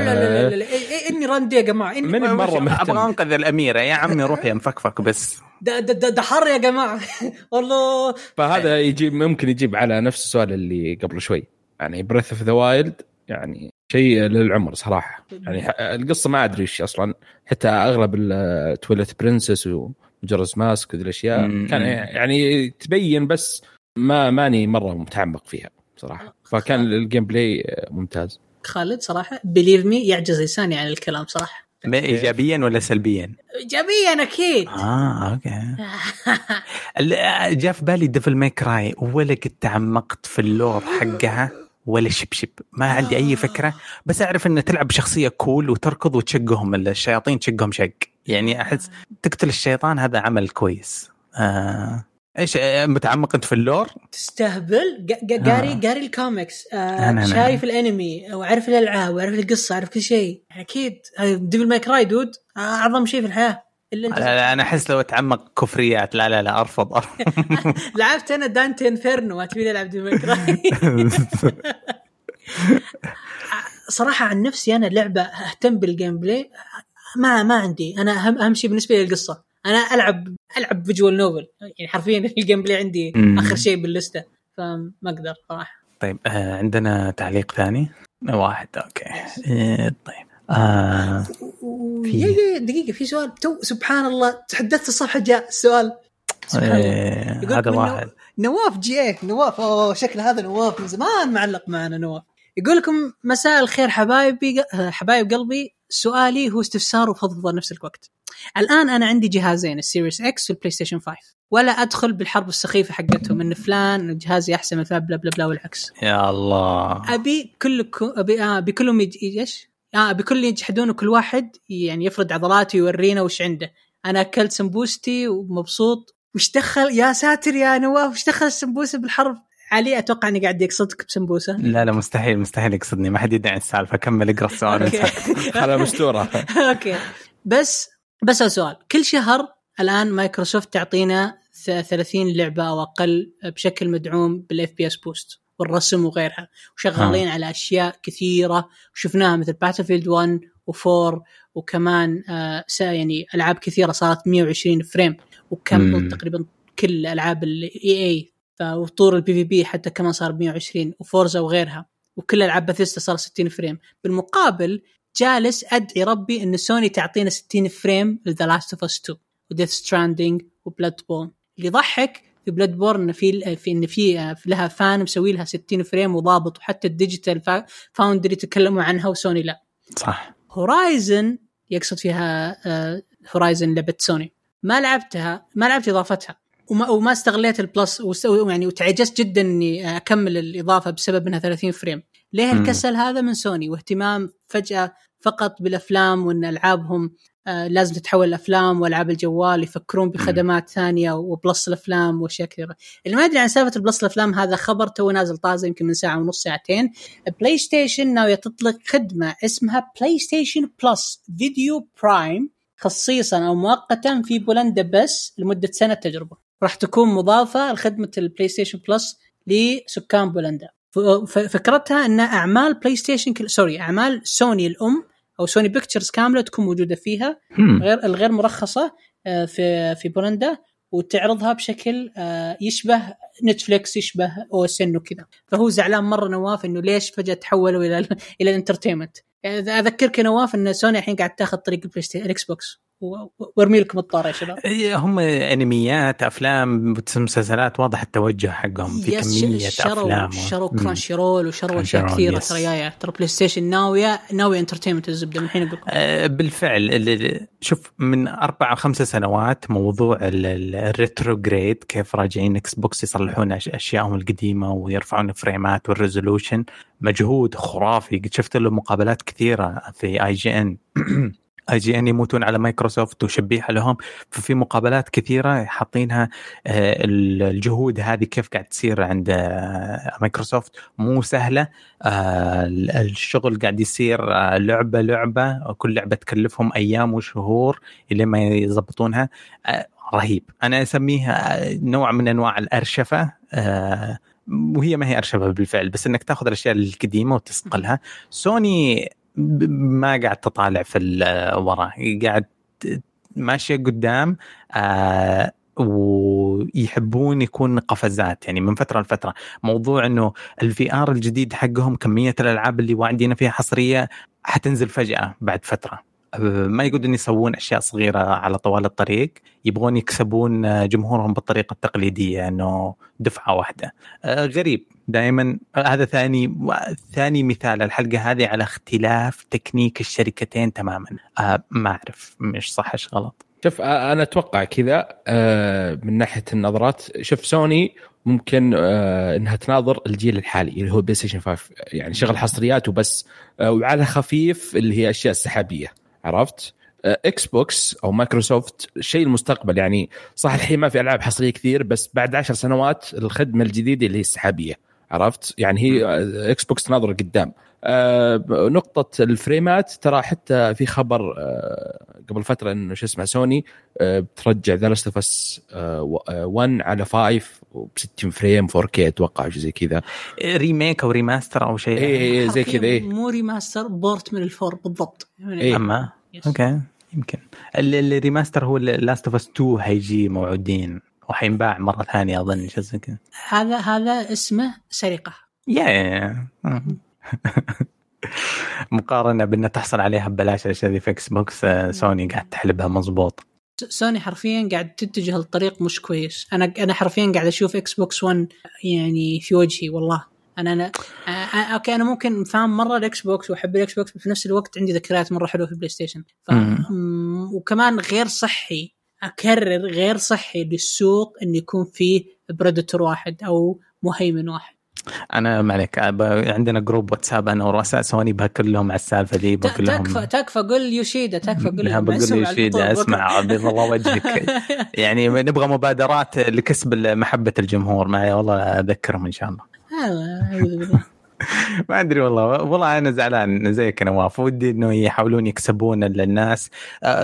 S2: لا لا لا لا, لا. إيه- إيه إني راندي يا جماعة إني
S3: من مرة
S1: أبغى
S3: مهتم.
S1: أنقذ الاميره يا عمي روح يا مفكفك بس.
S2: ده ده ده, ده حر يا جماعة. [laughs] والله.
S3: فهذا يجيب ممكن يجيب على نفس السؤال اللي قبل شوي. يعني Breath of the Wild يعني شيء للعمر صراحة. يعني ح- القصة ما أدري إيش أصلا. حتى أغلب ال Twilight Princess و Majora's Mask
S1: وذي الأشياء.
S3: كان يعني تبين بس ما ماني مرة متعمق فيها صراحة. فكان ال gameplay ممتاز.
S2: خالد صراحة. believe me يعجز لساني عن الكلام صراحة.
S1: ما ايجابيا ولا سلبيا؟
S2: ايجابيا
S1: أكيد. آه أوكي. جاء في بالي Devil May Cry ولا قد تعمقت في ال lore حقها ولا شبشب ما عندي أي فكرة. بس أعرف ان تلعب بشخصية cool وتركض وتشقهم الشياطين تشقهم شق. يعني أحس تقتل الشيطان هذا عمل كويس. آه. إيش آه، متعمق أنت في ال lore؟
S2: تستهبل؟ قا- قاري
S1: آه.
S2: قاري الكوميكس آه شايف الانمي وعارف الألعاب وعارف القصة عارف كل شيء. أكيد. Devil May Cry dude آه، أعظم شيء في الحياة. إلا
S1: لا
S2: أنت.
S1: لا أنا أحس لو أتعمق كفريات لا لا لا أرفض أرفض. [laughs]
S2: لعبت أنا Dante's Inferno ما تبيني ألعب Devil May Cry صراحة عن نفسي أنا لعبة أهتم بال gameplay ما ما عندي. أنا أهم أهم شيء بالنسبة لي القصة. أنا العب العب visual novel يعني حرفيا [laughs] ال gameplay عندي
S1: مم.
S2: آخر شيء باللستة فما أقدر صراحة.
S1: طيب آه عندنا تعليق ثاني؟ واحد أوكي. آه طيب. آه في-
S2: يا يا دقيقة في سؤال. تو سبحان الله تحدثت الصفحة جاء السؤال.
S1: آه
S2: يقول
S1: هذا واحد.
S2: نواف جي إيه نواف. أوه شكل هذا نواف من زمان معلق معنا نواف. يقول لكم مساء الخير حبايبي حبايب قلبي. سؤالي هو استفسار وفضفضة نفس الوقت. الآن أنا عندي جهازين ال Series X وال PlayStation 5 ولا أدخل بالحرب السخيفة حقتهم إن فلان جهازي أحسن من فلان blah blah blah والعكس.
S1: يا الله.
S2: أبي كلكم أبي آه أبي كلهم يج... إيش؟ آه أبي كل يجحدون وكل واحد يعني يفرد عضلاته ويورينا وش عنده. أنا أكلت سمبوستي ومبسوط. وش دخل؟ يا ساتر يا نواف وش دخل السمبوسة بالحرب؟ علي أتوقع إني قاعد يقصدك بسمبوسة.
S1: لا لا مستحيل مستحيل يقصدني ما حد يدعي السالفة. كمل اقرأ السؤال
S3: خلها مستوره [laughs]
S2: أوكي. بس بس سؤال. كل شهر الآن مايكروسوفت تعطينا ث- 30 لعبة أو أقل بشكل مدعوم بال FPS Boost والرسم وغيرها. وشغالين على أشياء كثيرة. وشفناها مثل Battlefield 1 و4 وكمان آه يعني ألعاب كثيرة صارت 120 frame. وكم. تقريبا كل ألعاب ال EA وطور ال PvP حتى كمان صار 120 و Forza وغيرها. وكل ألعاب باثيستا صار 60 frame. بالمقابل جالس أدعي ربي إن سوني تعطينا 60 frame ل The Last of Us 2 و Death Stranding و Bloodborne اللي يضحك في Bloodborne في في ان في لها fan مسوي لها 60 frame وضابط وحتى ال Digital Foun- Foundry تكلموا عنها وسوني لا.
S1: صح.
S2: Horizon يقصد فيها Horizon لعبة سوني. ما لعبتها ما لعبت إضافتها. وما, وما استغليت ال Plus يعني وتعجزت جدا إني أكمل الإضافة بسبب إنها 30 frame. ليه. الكسل هذا من سوني؟ واهتمام فجأة فقط بالأفلام وإن ألعابهم آه لازم تتحول الأفلام وألعاب الجوال يفكرون بخدمات ثانية و Plus الأفلام وأشياء كثيرة. اللي ما يدري عن سالفة ال Plus الأفلام هذا خبر تو نازل طازة يمكن من ساعة ونص ساعتين. PlayStation ناويه تطلق خدمة اسمها PlayStation Plus Video Prime خصيصا أو مؤقتا في بولندا بس لمدة سنة تجربة. راح تكون مضافة لخدمة ال PlayStation Plus لسكان بولندا. فكرتها أن أعمال PlayStation كل... sorry أعمال سوني الأم أو Sony Pictures كاملة تكون موجودة فيها. غير الغير مرخصة آه، في في بولندا وتعرضها بشكل آه، يشبه نتفليكس يشبه أو OSN وكذا. فهو زعلان مرة نواف إنه ليش فجأة تحولوا إلى ال- إلى ال entertainment يعني أذكرك يا نواف إن سوني الحين قاعد تاخذ طريق ال PlayStation ال Xbox وارمي لكم الطار يا شباب.
S1: هم أنميات أفلام مسلسلات واضح التوجه حقهم في
S2: yes،
S1: كمية
S2: شروا
S1: أفلام.
S2: شروا. Crunchy Roll وشروا
S1: أشياء كثيرة.
S2: ترى جاية ترى PlayStation ناويه ناويه entertainment الزبدة من الحين أقول لكم.
S1: آه، بالفعل ال- ال- شوف من أربع أو خمس سنوات موضوع ال- ال- ال retrograde كيف راجعين إكس بوكس يصلحون اشيائهم القديمة ويرفعون الفريمات وال resolution. مجهود خرافي. قد شفت له مقابلات كثيرة في اي جي ان اي جي ان يموتون على مايكروسوفت وشبيحة لهم. ففي مقابلات كثيرة حاطينها آه، ال- الجهود هذه كيف قاعد تصير عند آه، مايكروسوفت. مو سهلة آه، ال- الشغل قاعد يصير لعبة لعبة كل لعبة تكلفهم أيام وشهور إلى ما يضبطونها. رهيب. أنا أسميها نوع من أنواع الأرشفة وهي ما هي أرشفة بالفعل بس إنك تاخذ الأشياء القديمة وتسقلها سوني ما قاعد تطالع في وراه قاعد ماشية قدام آه ويحبون يكون قفزات يعني من فترة لفترة. موضوع إنه ال VR الجديد حقهم كمية الألعاب اللي واعدين فيها حصرية حتنزل فجأة بعد فترة. ما يقدرون يسوون أشياء صغيرة على طوال الطريق يبغون يكسبون آه، جمهورهم بالطريقة التقليدية إنه دفعة واحدة. آه، غريب دائما. هذا ثاني ثاني مثال الحلقة هذه على اختلاف تكنيك الشركتين تماما. ما أعرف مش صح إيش غلط.
S3: شوف أنا أتوقع كذا من ناحية النظرات. شوف سوني ممكن إنها تناظر الجيل الحالي اللي هو بلاي ستيشن 5 يعني شغل حصريات وبس وعلى خفيف اللي هي أشياء السحابية. عرفت؟ آه، إكس بوكس أو مايكروسوفت شيء المستقبل يعني صح الحين ما في ألعاب حصرية كثير بس بعد عشر سنوات الخدمة الجديدة اللي هي السحابية عرفت؟ يعني هي آه، إكس بوكس تناظر قدام آه، نقطة الفريمات ترى حتى في خبر آه، قبل فترة إنه شو اسمه سوني آه، بترجع The Last of Us 1 على 5 ب 60 frame 4K أتوقع شيء زي كذا.
S1: remake أو remaster أو شيء.
S3: اي إيه زي كذا إيه.
S2: مو remaster port من ال four بالضبط. يعني
S3: إيه.
S1: أما؟
S2: yes.
S1: أوكي يمكن. ال- ال remaster هو Last of Us 2 حيجي موعودين. وحينباع مرة ثانية أظن شيء زي كذا.
S2: هذا هذا اسمه سرقة.
S1: يا يا مم. [laughs] مقارنة بان تحصل عليها ببلاش الاشياء ذي في إكس بوكس آه، سوني قاعد تحلبها مضبوط.
S2: سوني حرفيا قاعد تتجه لطريق مش كويس. أنا أنا حرفيا قاعد أشوف إكس بوكس 1 يعني في وجهي والله. أنا أنا آه، آه، أوكي أنا ممكن فاهم مرة الاكس بوكس وأحب الاكس بوكس في نفس الوقت عندي ذكريات مرة حلوة في بلاي ستيشن. ف... وكمان غير صحي أكرر غير صحي للسوق انه يكون فيه predator واحد أو مهيمن واحد.
S1: أنا ما عليك. عندنا group واتساب أنا ورؤساء سوني بكلمهم على السالفة دي لهم.
S2: تكفى تكفى. قول يوشيدا تكفى.
S1: لا
S2: لهم
S1: بقول
S2: الفطور
S1: اسمع. بيض الله وجهك. [laughs] يعني نبغى مبادرات لكسب محبة الجمهور. ما والله أذكرهم إن شاء الله. [laughs] ما أدري والله. والله أنا زعلان زيك نواف ودي إنه يحاولون يكسبون الناس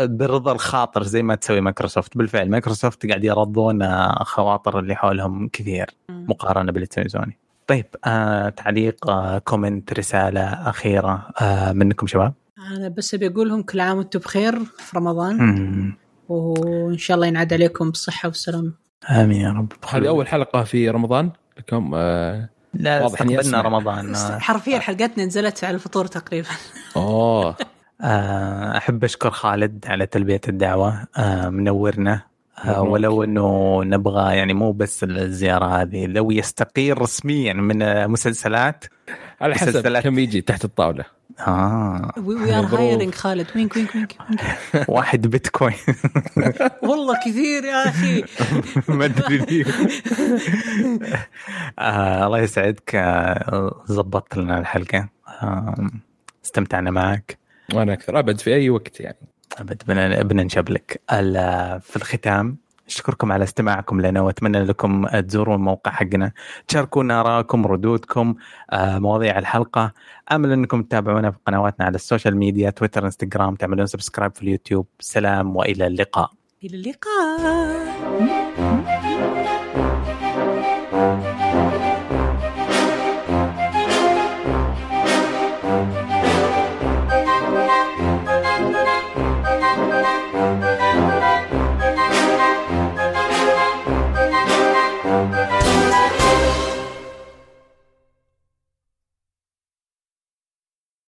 S1: برضا الخاطر زي ما تسوي مايكروسوفت. بالفعل مايكروسوفت قاعد يرضون خواطر اللي حولهم كثير. مقارنة باللي تسوي سوني طيب آه تعليق آه كومنت رسالة أخيرة آه منكم شباب
S2: أنا بس أبي أقول لهم كل عام وأنتم بخير في رمضان
S1: مم.
S2: وإن شاء الله ينعاد عليكم بالصحه والسلامه
S1: آمين يا رب
S3: هذه أول حلقة في رمضان لكم آه
S1: لا استقبلنا. رمضان آه.
S2: حرفيا حلقتنا نزلت على الفطور تقريبا
S3: أوه [laughs]
S1: آه، أحب أشكر خالد على تلبية الدعوة آه، منورنا آه،. ولو إنه نبغى يعني مو بس الزيارة هذه لو يستقيل رسميا من مسلسلات
S3: على حسب
S1: مسلسلات.
S3: كم يجي تحت
S1: الطاولة.
S2: آه. we
S3: are.
S2: hiring خالد. wink wink wink. [laughs]
S1: واحد بيتكوين. [laughs]
S2: والله كثير يا أخي. [laughs]
S1: ما أدري. آه الله يسعدك. آه، ظبطت لنا الحلقة. آه استمتعنا معك.
S3: وأنا أكثر. أبد في أي وقت يعني.
S1: أبد بدنا بدنا نشبلك ال- في الختام أشكركم على استماعكم لنا وأتمنى لكم تزوروا الموقع حقنا. تشاركونا ارائكم ردودكم آه، مواضيع الحلقة. آمل أنكم تتابعونا في قنواتنا على ال social media تويتر إنستغرام تعملون subscribe في اليوتيوب. سلام وإلى اللقاء.
S2: إلى اللقاء.